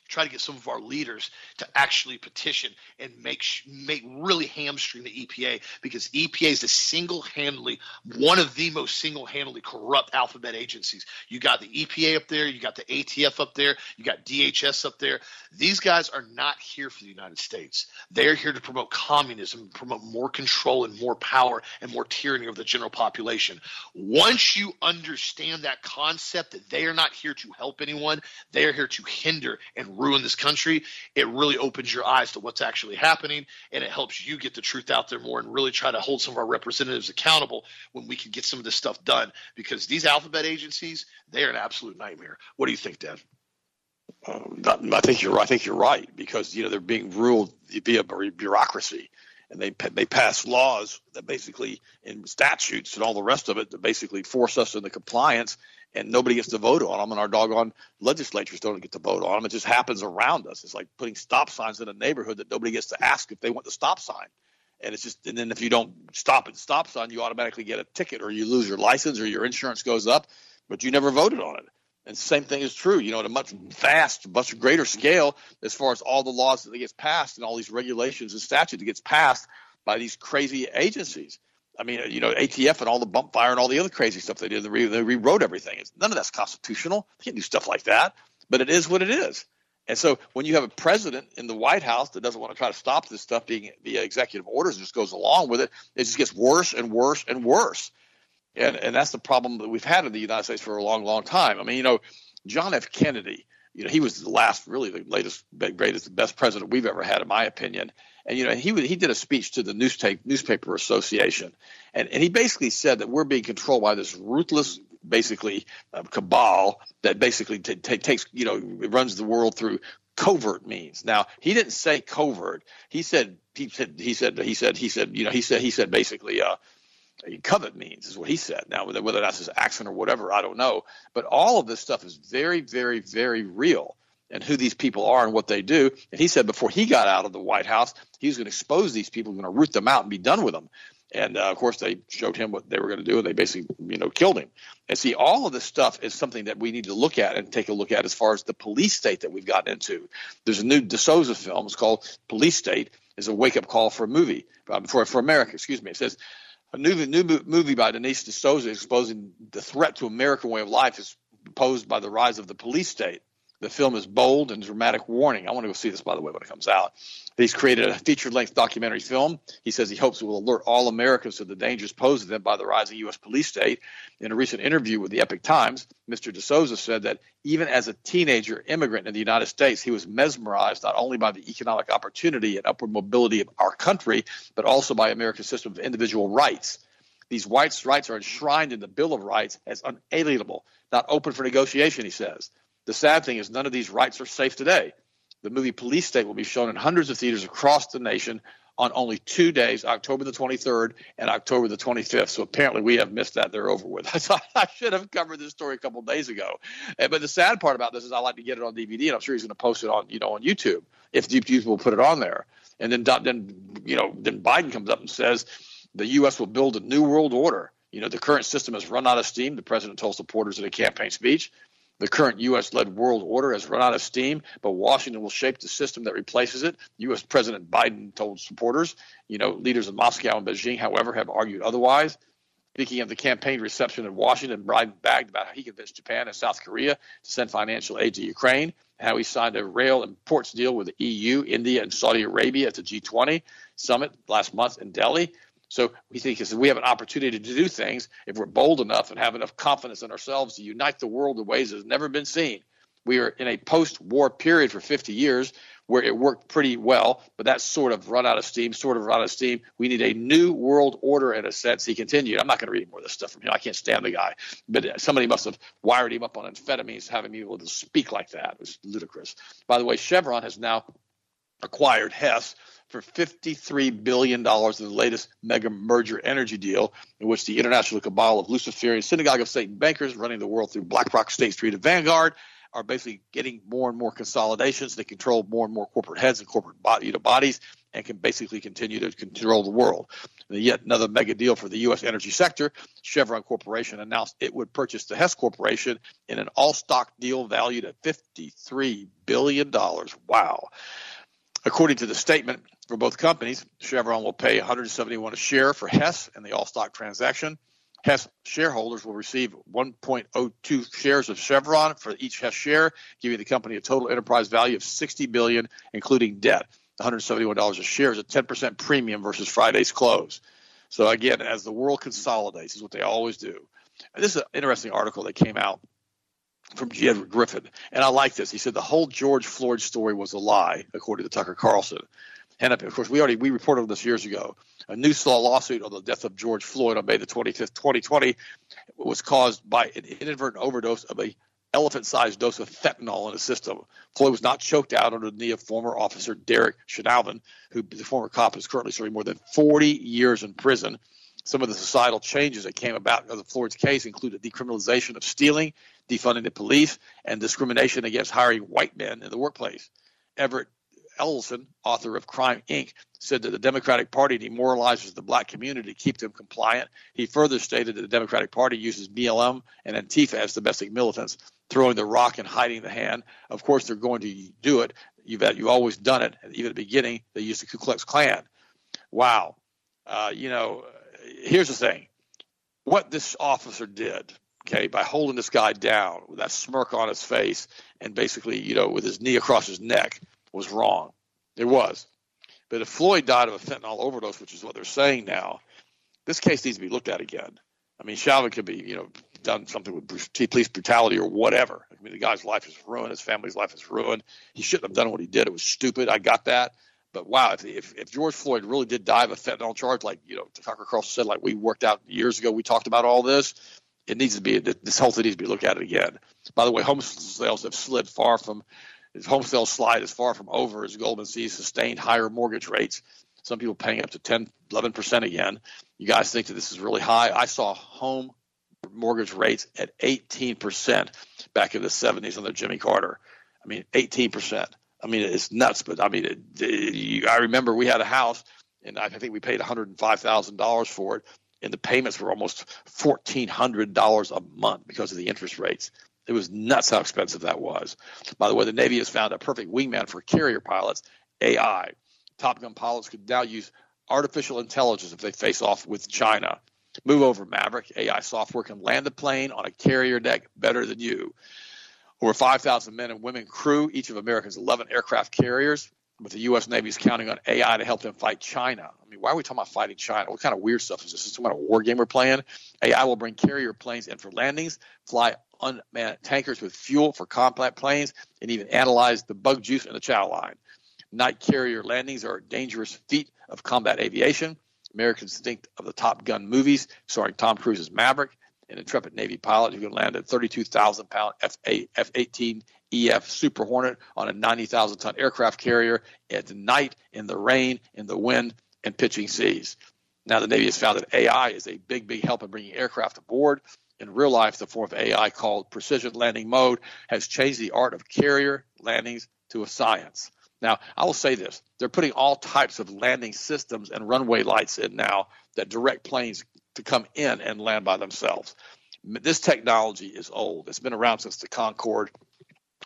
try to get some of our leaders to actually petition and make make really hamstring the EPA because EPA is the single-handedly one of the most single-handedly corrupt alphabet agencies. You got the EPA up there, you got the ATF up there, you got DHS up there. These guys are not here for the United States. They're here to promote communism, promote more control and more power and more tyranny of the general population. Once you understand that concept that they are not here to help anyone, they are here to hinder and ruin this country, it really opens your eyes to what's actually happening and it helps you get the truth out there more and really try to hold some of our representatives accountable when we can get some of this stuff done because these alphabet agencies, they're an absolute nightmare. What do you think, Dan? Um, I think you're. I think you're right because you know they're being ruled via bureaucracy, and they they pass laws that basically in statutes and all the rest of it that basically force us into compliance and nobody gets to vote on them, and our doggone legislatures don't get to vote on them. It just happens around us. It's like putting stop signs in a neighborhood that nobody gets to ask if they want the stop sign. And it's just, and then if you don't stop at the stop sign, you automatically get a ticket, or you lose your license, or your insurance goes up, but you never voted on it. And the same thing is true, you know, at a much vast, much greater scale as far as all the laws that gets passed and all these regulations and statutes that gets passed by these crazy agencies. I mean, you know, ATF and all the bump fire and all the other crazy stuff they did. They, re- they rewrote everything. It's, none of that's constitutional. They can't do stuff like that. But it is what it is. And so when you have a president in the White House that doesn't want to try to stop this stuff being via executive orders just goes along with it, it just gets worse and worse and worse. And and that's the problem that we've had in the United States for a long, long time. I mean, you know, John F. Kennedy, you know, he was the last, really the latest, greatest, best president we've ever had, in my opinion and you know he he did a speech to the newspaper newspaper association, and and he basically said that we're being controlled by this ruthless basically uh, cabal that basically t- t- takes you know runs the world through covert means. Now he didn't say covert. He said he said he said he said he said you know he said he said basically uh, covet means is what he said. Now whether that's his accent or whatever I don't know, but all of this stuff is very very very real and who these people are and what they do. And he said before he got out of the White House, he was going to expose these people, going to root them out and be done with them. And uh, of course, they showed him what they were going to do, and they basically, you know, killed him. And see, all of this stuff is something that we need to look at and take a look at as far as the police state that we've gotten into. There's a new D'Souza film. It's called Police State. It's a wake-up call for a movie uh, for for America. Excuse me. It says a new new movie by Dinesh D'Souza exposing the threat to American way of life is posed by the rise of the police state. The film is bold and dramatic warning. I want to go see this, by the way, when it comes out. He's created a feature length documentary film. He says he hopes it will alert all Americans to the dangers posed to them by the rising U.S. police state. In a recent interview with the Epoch Times, Mr. D'Souza said that even as a teenager immigrant in the United States, he was mesmerized not only by the economic opportunity and upward mobility of our country, but also by America's system of individual rights. These rights are enshrined in the Bill of Rights as unalienable, not open for negotiation, he says. The sad thing is, none of these rights are safe today. The movie Police State will be shown in hundreds of theaters across the nation on only two days, October the 23rd and October the 25th. So apparently we have missed that. They're over with. I should have covered this story a couple days ago. Eh, but the sad part about this is I like to get it on DVD, and I'm sure he's going to post it on, you know, on YouTube if YouTube will put it on there. And then, then, you know, then Biden comes up and says the U.S. will build a new world order. You know, the current system has run out of steam. The president told supporters in a campaign speech. The current U.S. led world order has run out of steam, but Washington will shape the system that replaces it. U.S. President Biden told supporters, you know, leaders in Moscow and Beijing, however, have argued otherwise. Speaking of the campaign reception in Washington, Biden bragged about how he convinced Japan and South Korea to send financial aid to Ukraine, how he signed a rail and ports deal with the EU, India, and Saudi Arabia at the G20 summit last month in Delhi. So we think we have an opportunity to do things if we're bold enough and have enough confidence in ourselves to unite the world in ways that have never been seen. We are in a post-war period for 50 years where it worked pretty well, but that's sort of run out of steam, sort of run out of steam. We need a new world order in a sense. He continued. I'm not going to read more of this stuff from him. I can't stand the guy, but uh, somebody must have wired him up on amphetamines, having me able to speak like that. It was ludicrous. By the way, Chevron has now acquired Hess for $53 billion in the latest mega merger energy deal, in which the international cabal of Luciferian synagogue of Satan bankers running the world through BlackRock, State Street, and Vanguard are basically getting more and more consolidations. They control more and more corporate heads and corporate body, you know, bodies and can basically continue to control the world. And yet another mega deal for the U.S. energy sector. Chevron Corporation announced it would purchase the Hess Corporation in an all-stock deal valued at $53 billion. Wow. According to the statement for both companies, Chevron will pay 171 a share for Hess in the all-stock transaction Hess shareholders will receive 1.02 shares of Chevron for each Hess share, giving the company a total enterprise value of 60 billion, including debt. $171 a share is a 10% premium versus Friday's close. So again, as the world consolidates, is what they always do. And this is an interesting article that came out from G. Edward Griffin, and I like this. He said the whole George Floyd story was a lie, according to Tucker Carlson. And of course, we already we reported on this years ago. A new law lawsuit on the death of George Floyd on May the 25th, 2020, was caused by an inadvertent overdose of a elephant-sized dose of fentanyl in his system. Floyd was not choked out under the knee of former officer Derek Chauvin, who the former cop is currently serving more than 40 years in prison. Some of the societal changes that came about of the Floyd's case included the decriminalization of stealing, defunding the police, and discrimination against hiring white men in the workplace. Everett Ellison, author of Crime Inc., said that the Democratic Party demoralizes the black community to keep them compliant. He further stated that the Democratic Party uses BLM and Antifa as domestic militants, throwing the rock and hiding the hand. Of course, they're going to do it. You've, you've always done it. Even at the beginning, they used the Ku Klux Klan. Wow. Uh, you know, here's the thing what this officer did, okay, by holding this guy down with that smirk on his face and basically, you know, with his knee across his neck, was wrong. It was. But if Floyd died of a fentanyl overdose, which is what they're saying now, this case needs to be looked at again. I mean, Chauvin could be, you know, done something with police brutality or whatever. I mean, the guy's life is ruined. His family's life is ruined. He shouldn't have done what he did. It was stupid. I got that. But wow, if, if, if George Floyd really did die of a fentanyl charge, like you know, Tucker Carlson said, like we worked out years ago, we talked about all this. It needs to be this whole thing needs to be looked at again. By the way, home sales have slid far from home sales slide is far from over as Goldman sees sustained higher mortgage rates. Some people paying up to 10, 11% again. You guys think that this is really high? I saw home mortgage rates at 18% back in the 70s under Jimmy Carter. I mean, 18%. I mean, it's nuts, but I mean, it, it, you, I remember we had a house, and I think we paid $105,000 for it, and the payments were almost $1,400 a month because of the interest rates. It was nuts how expensive that was. By the way, the Navy has found a perfect wingman for carrier pilots, AI. Top Gun pilots could now use artificial intelligence if they face off with China. Move over, Maverick. AI software can land the plane on a carrier deck better than you. Over 5,000 men and women crew each of America's 11 aircraft carriers, but the U.S. Navy is counting on AI to help them fight China. I mean, why are we talking about fighting China? What kind of weird stuff is this? Is this some kind of war game we're playing? AI will bring carrier planes in for landings, fly unmanned tankers with fuel for combat planes, and even analyze the bug juice in the chow line. Night carrier landings are a dangerous feat of combat aviation. Americans think of the Top Gun movies starring Tom Cruise's Maverick, an intrepid Navy pilot who can land a 32,000 pound F 18 EF Super Hornet on a 90,000 ton aircraft carrier at night in the rain, in the wind, and pitching seas. Now, the Navy has found that AI is a big, big help in bringing aircraft aboard in real life, the form of AI called precision landing mode has changed the art of carrier landings to a science. Now, I will say this they're putting all types of landing systems and runway lights in now that direct planes to come in and land by themselves. This technology is old, it's been around since the Concorde.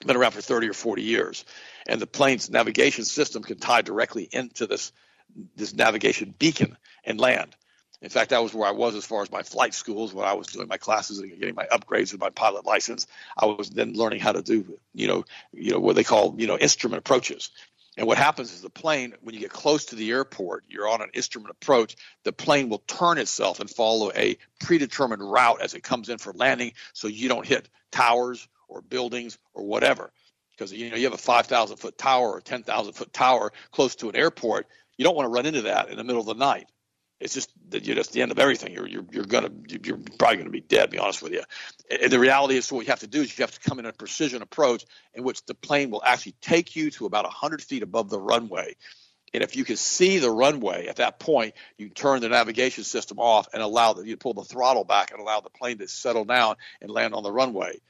Been around for 30 or 40 years, and the plane's navigation system can tie directly into this this navigation beacon and land. In fact, that was where I was as far as my flight schools when I was doing my classes and getting my upgrades in my pilot license. I was then learning how to do, you know, you know what they call, you know, instrument approaches. And what happens is the plane, when you get close to the airport, you're on an instrument approach, the plane will turn itself and follow a predetermined route as it comes in for landing so you don't hit towers or buildings or whatever. Because you know you have a 5,000 foot tower or 10,000 foot tower close to an airport, you don't want to run into that in the middle of the night. It's just that you're just the end of everything. You're you're, you're gonna you're probably gonna be dead. Be honest with you. And the reality is, so what you have to do is you have to come in a precision approach in which the plane will actually take you to about 100 feet above the runway. And if you can see the runway at that point, you turn the navigation system off and allow the you pull the throttle back and allow the plane to settle down and land on the runway.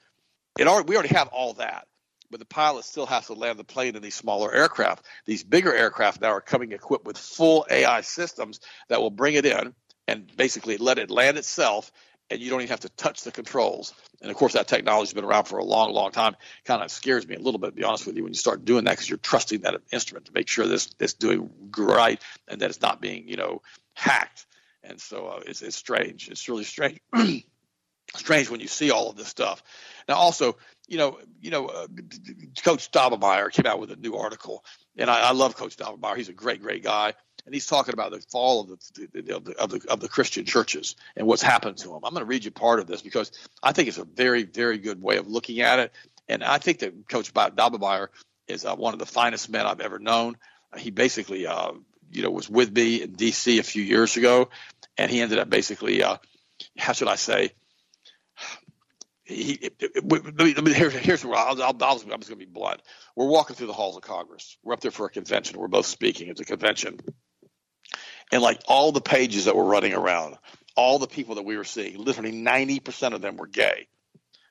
It already, we already have all that but the pilot still has to land the plane in these smaller aircraft. These bigger aircraft now are coming equipped with full AI systems that will bring it in and basically let it land itself, and you don't even have to touch the controls. And of course, that technology's been around for a long, long time. Kind of scares me a little bit, to be honest with you, when you start doing that because you're trusting that instrument to make sure this it's doing right and that it's not being, you know, hacked. And so uh, it's, it's strange. It's really strange. strange when you see all of this stuff. Now, also, you know, you know, uh, Coach Daubenmire came out with a new article, and I, I love Coach Daubenmire. He's a great, great guy, and he's talking about the fall of the, of the of the of the Christian churches and what's happened to them. I'm going to read you part of this because I think it's a very, very good way of looking at it, and I think that Coach Daubenmire is uh, one of the finest men I've ever known. he basically, uh, you know, was with me in D.C. a few years ago, and he ended up basically, uh, how should I say? He, here, here's where I'll, I'll, I'll, I'm just going to be blunt. We're walking through the halls of Congress. We're up there for a convention. We're both speaking at the convention. And like all the pages that were running around, all the people that we were seeing, literally 90% of them were gay.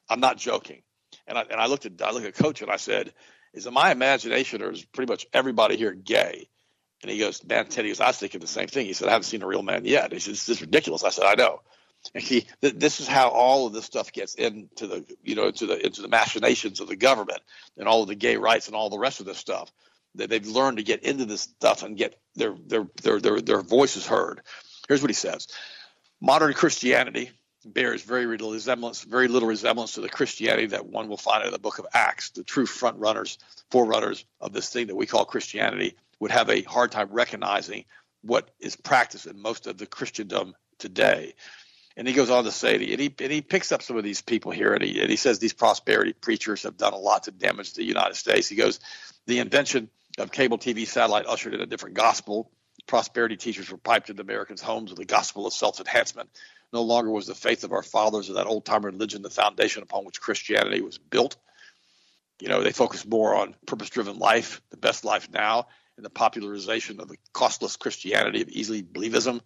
I'm not joking. And I, and I looked at I looked at Coach and I said, "Is it my imagination or is pretty much everybody here gay?" And he goes, "Man, Teddy, goes, I was thinking the same thing." He said, "I haven't seen a real man yet." He said, "This is ridiculous." I said, "I know." And see, th- this is how all of this stuff gets into the, you know, into the into the machinations of the government and all of the gay rights and all the rest of this stuff. That they've learned to get into this stuff and get their their their their, their voices heard. Here's what he says: Modern Christianity bears very little resemblance, very little resemblance to the Christianity that one will find in the Book of Acts. The true front runners, forerunners of this thing that we call Christianity, would have a hard time recognizing what is practiced in most of the Christendom today. And he goes on to say, and he, and he picks up some of these people here, and he, and he says these prosperity preachers have done a lot to damage the United States. He goes, the invention of cable TV satellite ushered in a different gospel. Prosperity teachers were piped into Americans' homes with the gospel of self enhancement. No longer was the faith of our fathers or that old time religion the foundation upon which Christianity was built. You know, they focused more on purpose driven life, the best life now, and the popularization of the costless Christianity of easily believism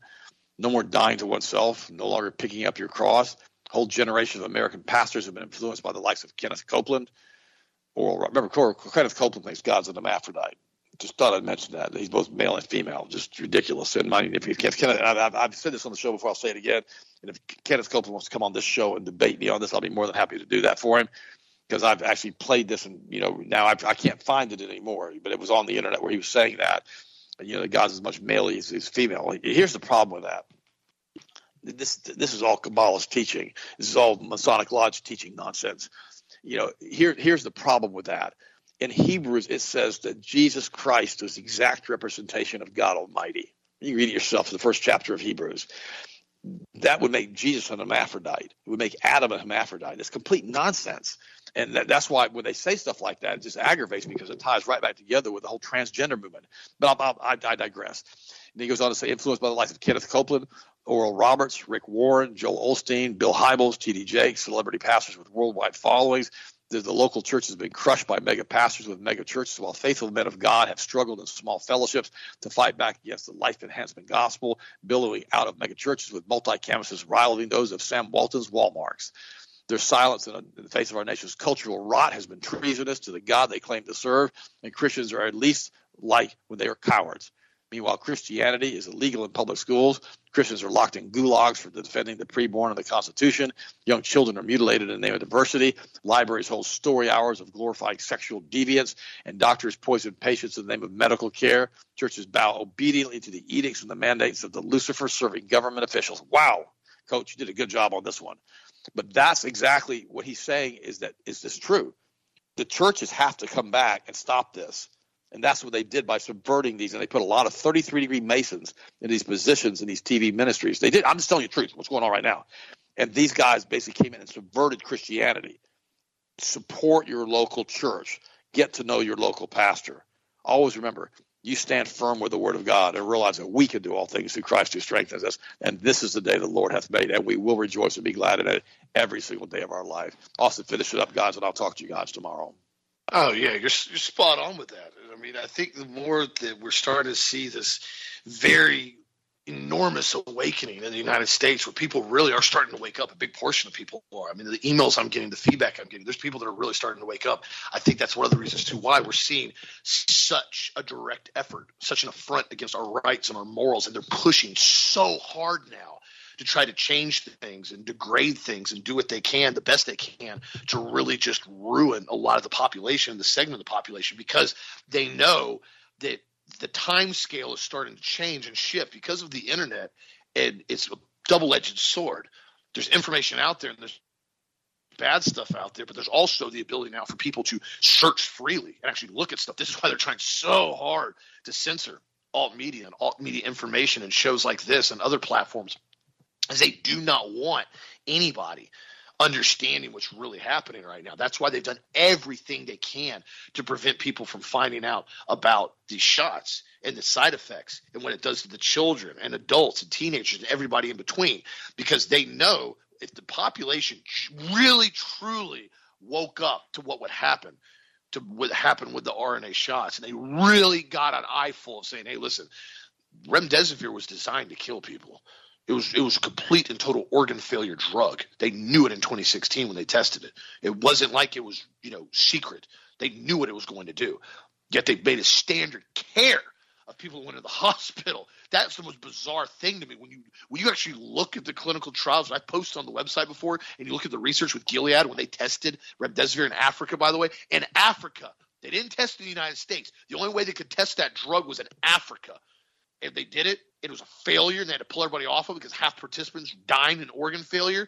no more dying to oneself, no longer picking up your cross. Whole generation of American pastors have been influenced by the likes of Kenneth Copeland. Or remember, Kenneth Copeland thinks God's an hermaphrodite. Just thought I'd mention that. He's both male and female. Just ridiculous. And my, if Kenneth, I've, I've said this on the show before. I'll say it again. And if Kenneth Copeland wants to come on this show and debate me on this, I'll be more than happy to do that for him because I've actually played this and you know now I've, I can not find it anymore. But it was on the internet where he was saying that you know, the God's as much male as he's female. Here's the problem with that. This this is all Kabbalah's teaching. This is all Masonic Lodge teaching nonsense. You know, here here's the problem with that. In Hebrews, it says that Jesus Christ is the exact representation of God Almighty. You read it yourself in the first chapter of Hebrews. That would make Jesus an hermaphrodite. It would make Adam a hermaphrodite. It's complete nonsense. And that, that's why when they say stuff like that, it just aggravates me because it ties right back together with the whole transgender movement. But I'll, I'll, I, digress. And he goes on to say, influenced by the likes of Kenneth Copeland, Oral Roberts, Rick Warren, Joel Osteen, Bill Hybels, T.D. Jakes, celebrity pastors with worldwide followings. The, the local church has been crushed by mega pastors with mega churches, while faithful men of God have struggled in small fellowships to fight back against the life enhancement gospel, billowing out of mega churches with multi campuses rivaling those of Sam Walton's Walmarts. Their silence in, the face of our nation's cultural rot has been treasonous to the God they claim to serve, and Christians are at least like when they are cowards, Meanwhile, Christianity is illegal in public schools. Christians are locked in gulags for defending the preborn and the Constitution. Young children are mutilated in the name of diversity. Libraries hold story hours of glorifying sexual deviance, and doctors poison patients in the name of medical care. Churches bow obediently to the edicts and the mandates of the Lucifer serving government officials. Wow, coach, you did a good job on this one. But that's exactly what he's saying is that is this true? The churches have to come back and stop this. And that's what they did by subverting these. And they put a lot of 33 degree Masons in these positions in these TV ministries. They did. I'm just telling you the truth, what's going on right now. And these guys basically came in and subverted Christianity. Support your local church. Get to know your local pastor. Always remember, you stand firm with the word of God and realize that we can do all things through Christ who strengthens us. And this is the day the Lord hath made, and we will rejoice and be glad in it every single day of our life. Austin, finish it up, guys, and I'll talk to you guys tomorrow. Oh yeah, you're you're spot on with that. I mean, I think the more that we're starting to see this very enormous awakening in the United States where people really are starting to wake up. A big portion of people are. I mean, the emails I'm getting, the feedback I'm getting, there's people that are really starting to wake up. I think that's one of the reasons too why we're seeing such a direct effort, such an affront against our rights and our morals, and they're pushing so hard now to try to change things and degrade things and do what they can, the best they can, to really just ruin a lot of the population, the segment of the population, because they know that the time scale is starting to change and shift because of the internet, and it's a double-edged sword. There's information out there, and there's bad stuff out there, but there's also the ability now for people to search freely and actually look at stuff. This is why they're trying so hard to censor alt media and alt media information and shows like this and other platforms, as they do not want anybody understanding what's really happening right now. That's why they've done everything they can to prevent people from finding out about these shots and the side effects and what it does to the children and adults and teenagers and everybody in between because they know if the population really truly woke up to what would happen to what happened with the RNA shots and they really got an eyeful of saying hey listen remdesivir was designed to kill people it was it was a complete and total organ failure drug. They knew it in 2016 when they tested it. It wasn't like it was you know secret. They knew what it was going to do. Yet they made a standard care of people who went to the hospital. That's the most bizarre thing to me. When you when you actually look at the clinical trials, I posted on the website before, and you look at the research with Gilead when they tested remdesivir in Africa. By the way, in Africa, they didn't test in the United States. The only way they could test that drug was in Africa. And they did it it was a failure and they had to pull everybody off of it because half participants died in organ failure.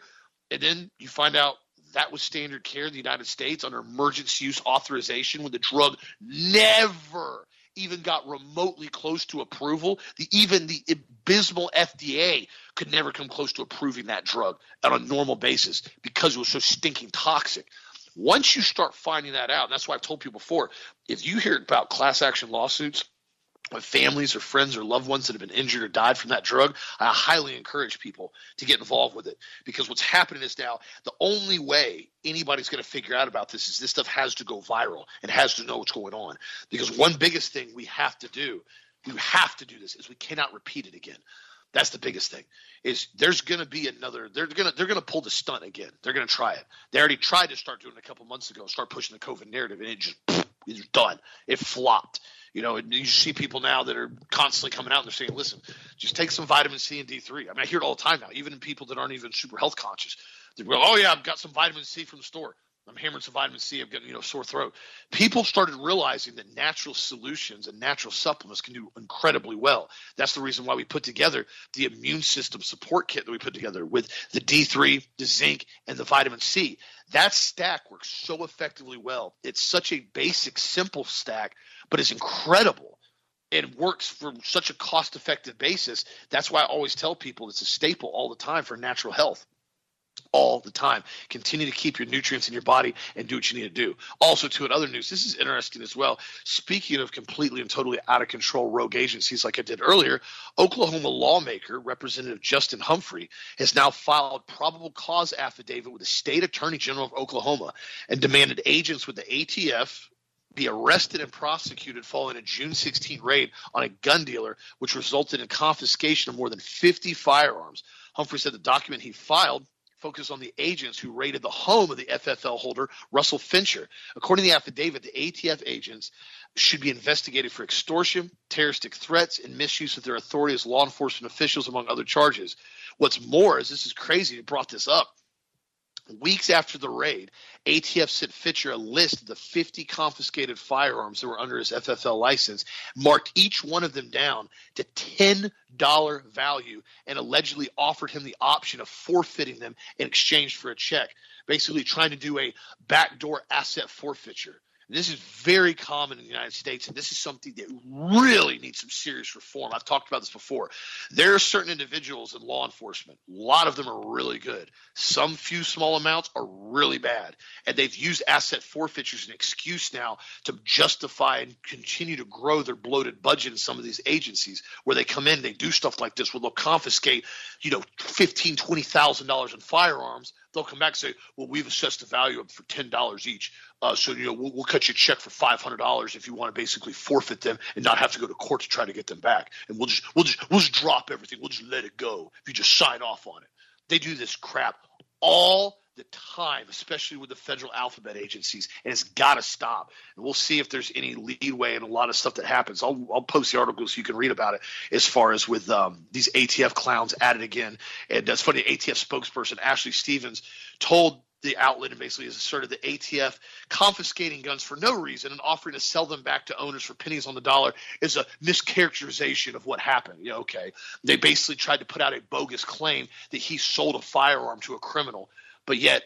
And then you find out that was standard care in the United States under emergency use authorization when the drug never even got remotely close to approval. The, even the abysmal FDA could never come close to approving that drug on a normal basis because it was so stinking toxic. Once you start finding that out, and that's why I've told people before, if you hear about class action lawsuits – with families or friends or loved ones that have been injured or died from that drug, I highly encourage people to get involved with it because what's happening is now the only way anybody's going to figure out about this is this stuff has to go viral and has to know what's going on. Because one biggest thing we have to do, we have to do this, is we cannot repeat it again. That's the biggest thing. Is there's going to be another. They're going to they're going to pull the stunt again. They're going to try it. They already tried to start doing it a couple months ago. Start pushing the COVID narrative, and it just it's done. It flopped. You know, you see people now that are constantly coming out and they're saying, listen, just take some vitamin C and D3. I mean, I hear it all the time now, even in people that aren't even super health conscious. They go, oh, yeah, I've got some vitamin C from the store. I'm hammering some vitamin C. I'm getting, you know, sore throat. People started realizing that natural solutions and natural supplements can do incredibly well. That's the reason why we put together the immune system support kit that we put together with the D3, the zinc, and the vitamin C. That stack works so effectively well. It's such a basic, simple stack, but it's incredible. It works from such a cost effective basis. That's why I always tell people it's a staple all the time for natural health all the time. Continue to keep your nutrients in your body and do what you need to do. Also, to another news, this is interesting as well. Speaking of completely and totally out of control rogue agencies, like I did earlier, Oklahoma lawmaker Representative Justin Humphrey has now filed probable cause affidavit with the state attorney general of Oklahoma and demanded agents with the ATF be arrested and prosecuted following a June 16 raid on a gun dealer, which resulted in confiscation of more than 50 firearms. Humphrey said the document he filed focus on the agents who raided the home of the FFL holder, Russell Fincher. According to the affidavit, the ATF agents should be investigated for extortion, terroristic threats, and misuse of their authority as law enforcement officials, among other charges. What's more is this is crazy. It brought this up. Weeks after the raid, ATF sent Fincher a list of the 50 confiscated firearms that were under his FFL license, marked each one of them down to $10 value, and allegedly offered him the option of forfeiting them in exchange for a check, basically trying to do a backdoor asset forfeiture. This is very common in the United States, and this is something that really needs some serious reform. I've talked about this before. There are certain individuals in law enforcement, a lot of them are really good. Some few small amounts are really bad. And they've used asset forfeitures as an excuse now to justify and continue to grow their bloated budget in some of these agencies where they come in, they do stuff like this where they'll confiscate, you know, fifteen, twenty thousand dollars in firearms they'll come back and say, well, we've assessed the value of them for ten dollars each. Uh, so you know we'll, we'll, cut you a check for five hundred dollars if you want to basically forfeit them and not have to go to court to try to get them back. And we'll just we'll just we'll just drop everything. We'll just let it go if you just sign off on it. They do this crap all the time, especially with the federal alphabet agencies, and it's got to stop. And we'll see if there's any leeway in a lot of stuff that happens. I'll, I'll post the article so you can read about it as far as with um, these ATF clowns at it again. And that's funny. ATF spokesperson Ashley Stevens told the outlet and basically has asserted the ATF confiscating guns for no reason and offering to sell them back to owners for pennies on the dollar is a mischaracterization of what happened. Yeah, okay. They basically tried to put out a bogus claim that he sold a firearm to a criminal but yet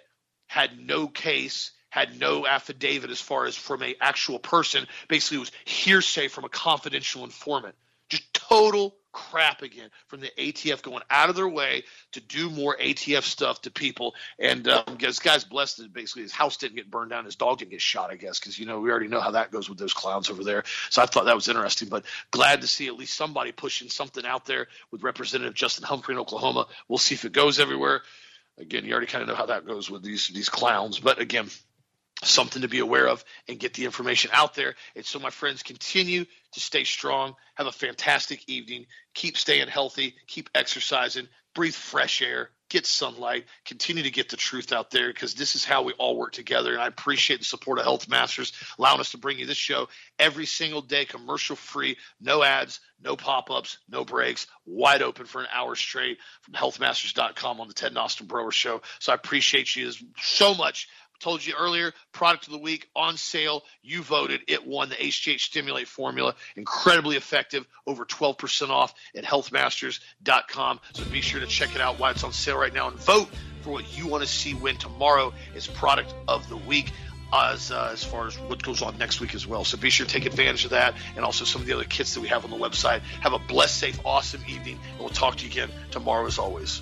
had no case, had no affidavit as far as from a actual person. Basically, was hearsay from a confidential informant. Just total crap again from the ATF going out of their way to do more ATF stuff to people. And um, this guy's blessed that basically his house didn't get burned down, his dog didn't get shot, I guess, because you know we already know how that goes with those clowns over there. So I thought that was interesting, but glad to see at least somebody pushing something out there with Representative Justin Humphrey in Oklahoma. We'll see if it goes everywhere. Again, you already kind of know how that goes with these these clowns, but again, something to be aware of and get the information out there. And so, my friends, continue to stay strong. Have a fantastic evening. Keep staying healthy. Keep exercising. Breathe fresh air. Get sunlight. Continue to get the truth out there because this is how we all work together. And I appreciate the support of Health Masters allowing us to bring you this show every single day, commercial free, no ads, no pop ups, no breaks, wide open for an hour straight from healthmasters.com on the Ted Nostrom Brower Show. So I appreciate you so much told you earlier, product of the week on sale. You voted. It won the HGH Stimulate formula. Incredibly effective. Over 12% off at healthmasters.com. So be sure to check it out while it's on sale right now and vote for what you want to see win tomorrow as product of the week. As, uh, as far as what goes on next week as well. So be sure to take advantage of that and also some of the other kits that we have on the website. Have a blessed, safe, awesome evening, and we'll talk to you again tomorrow as always.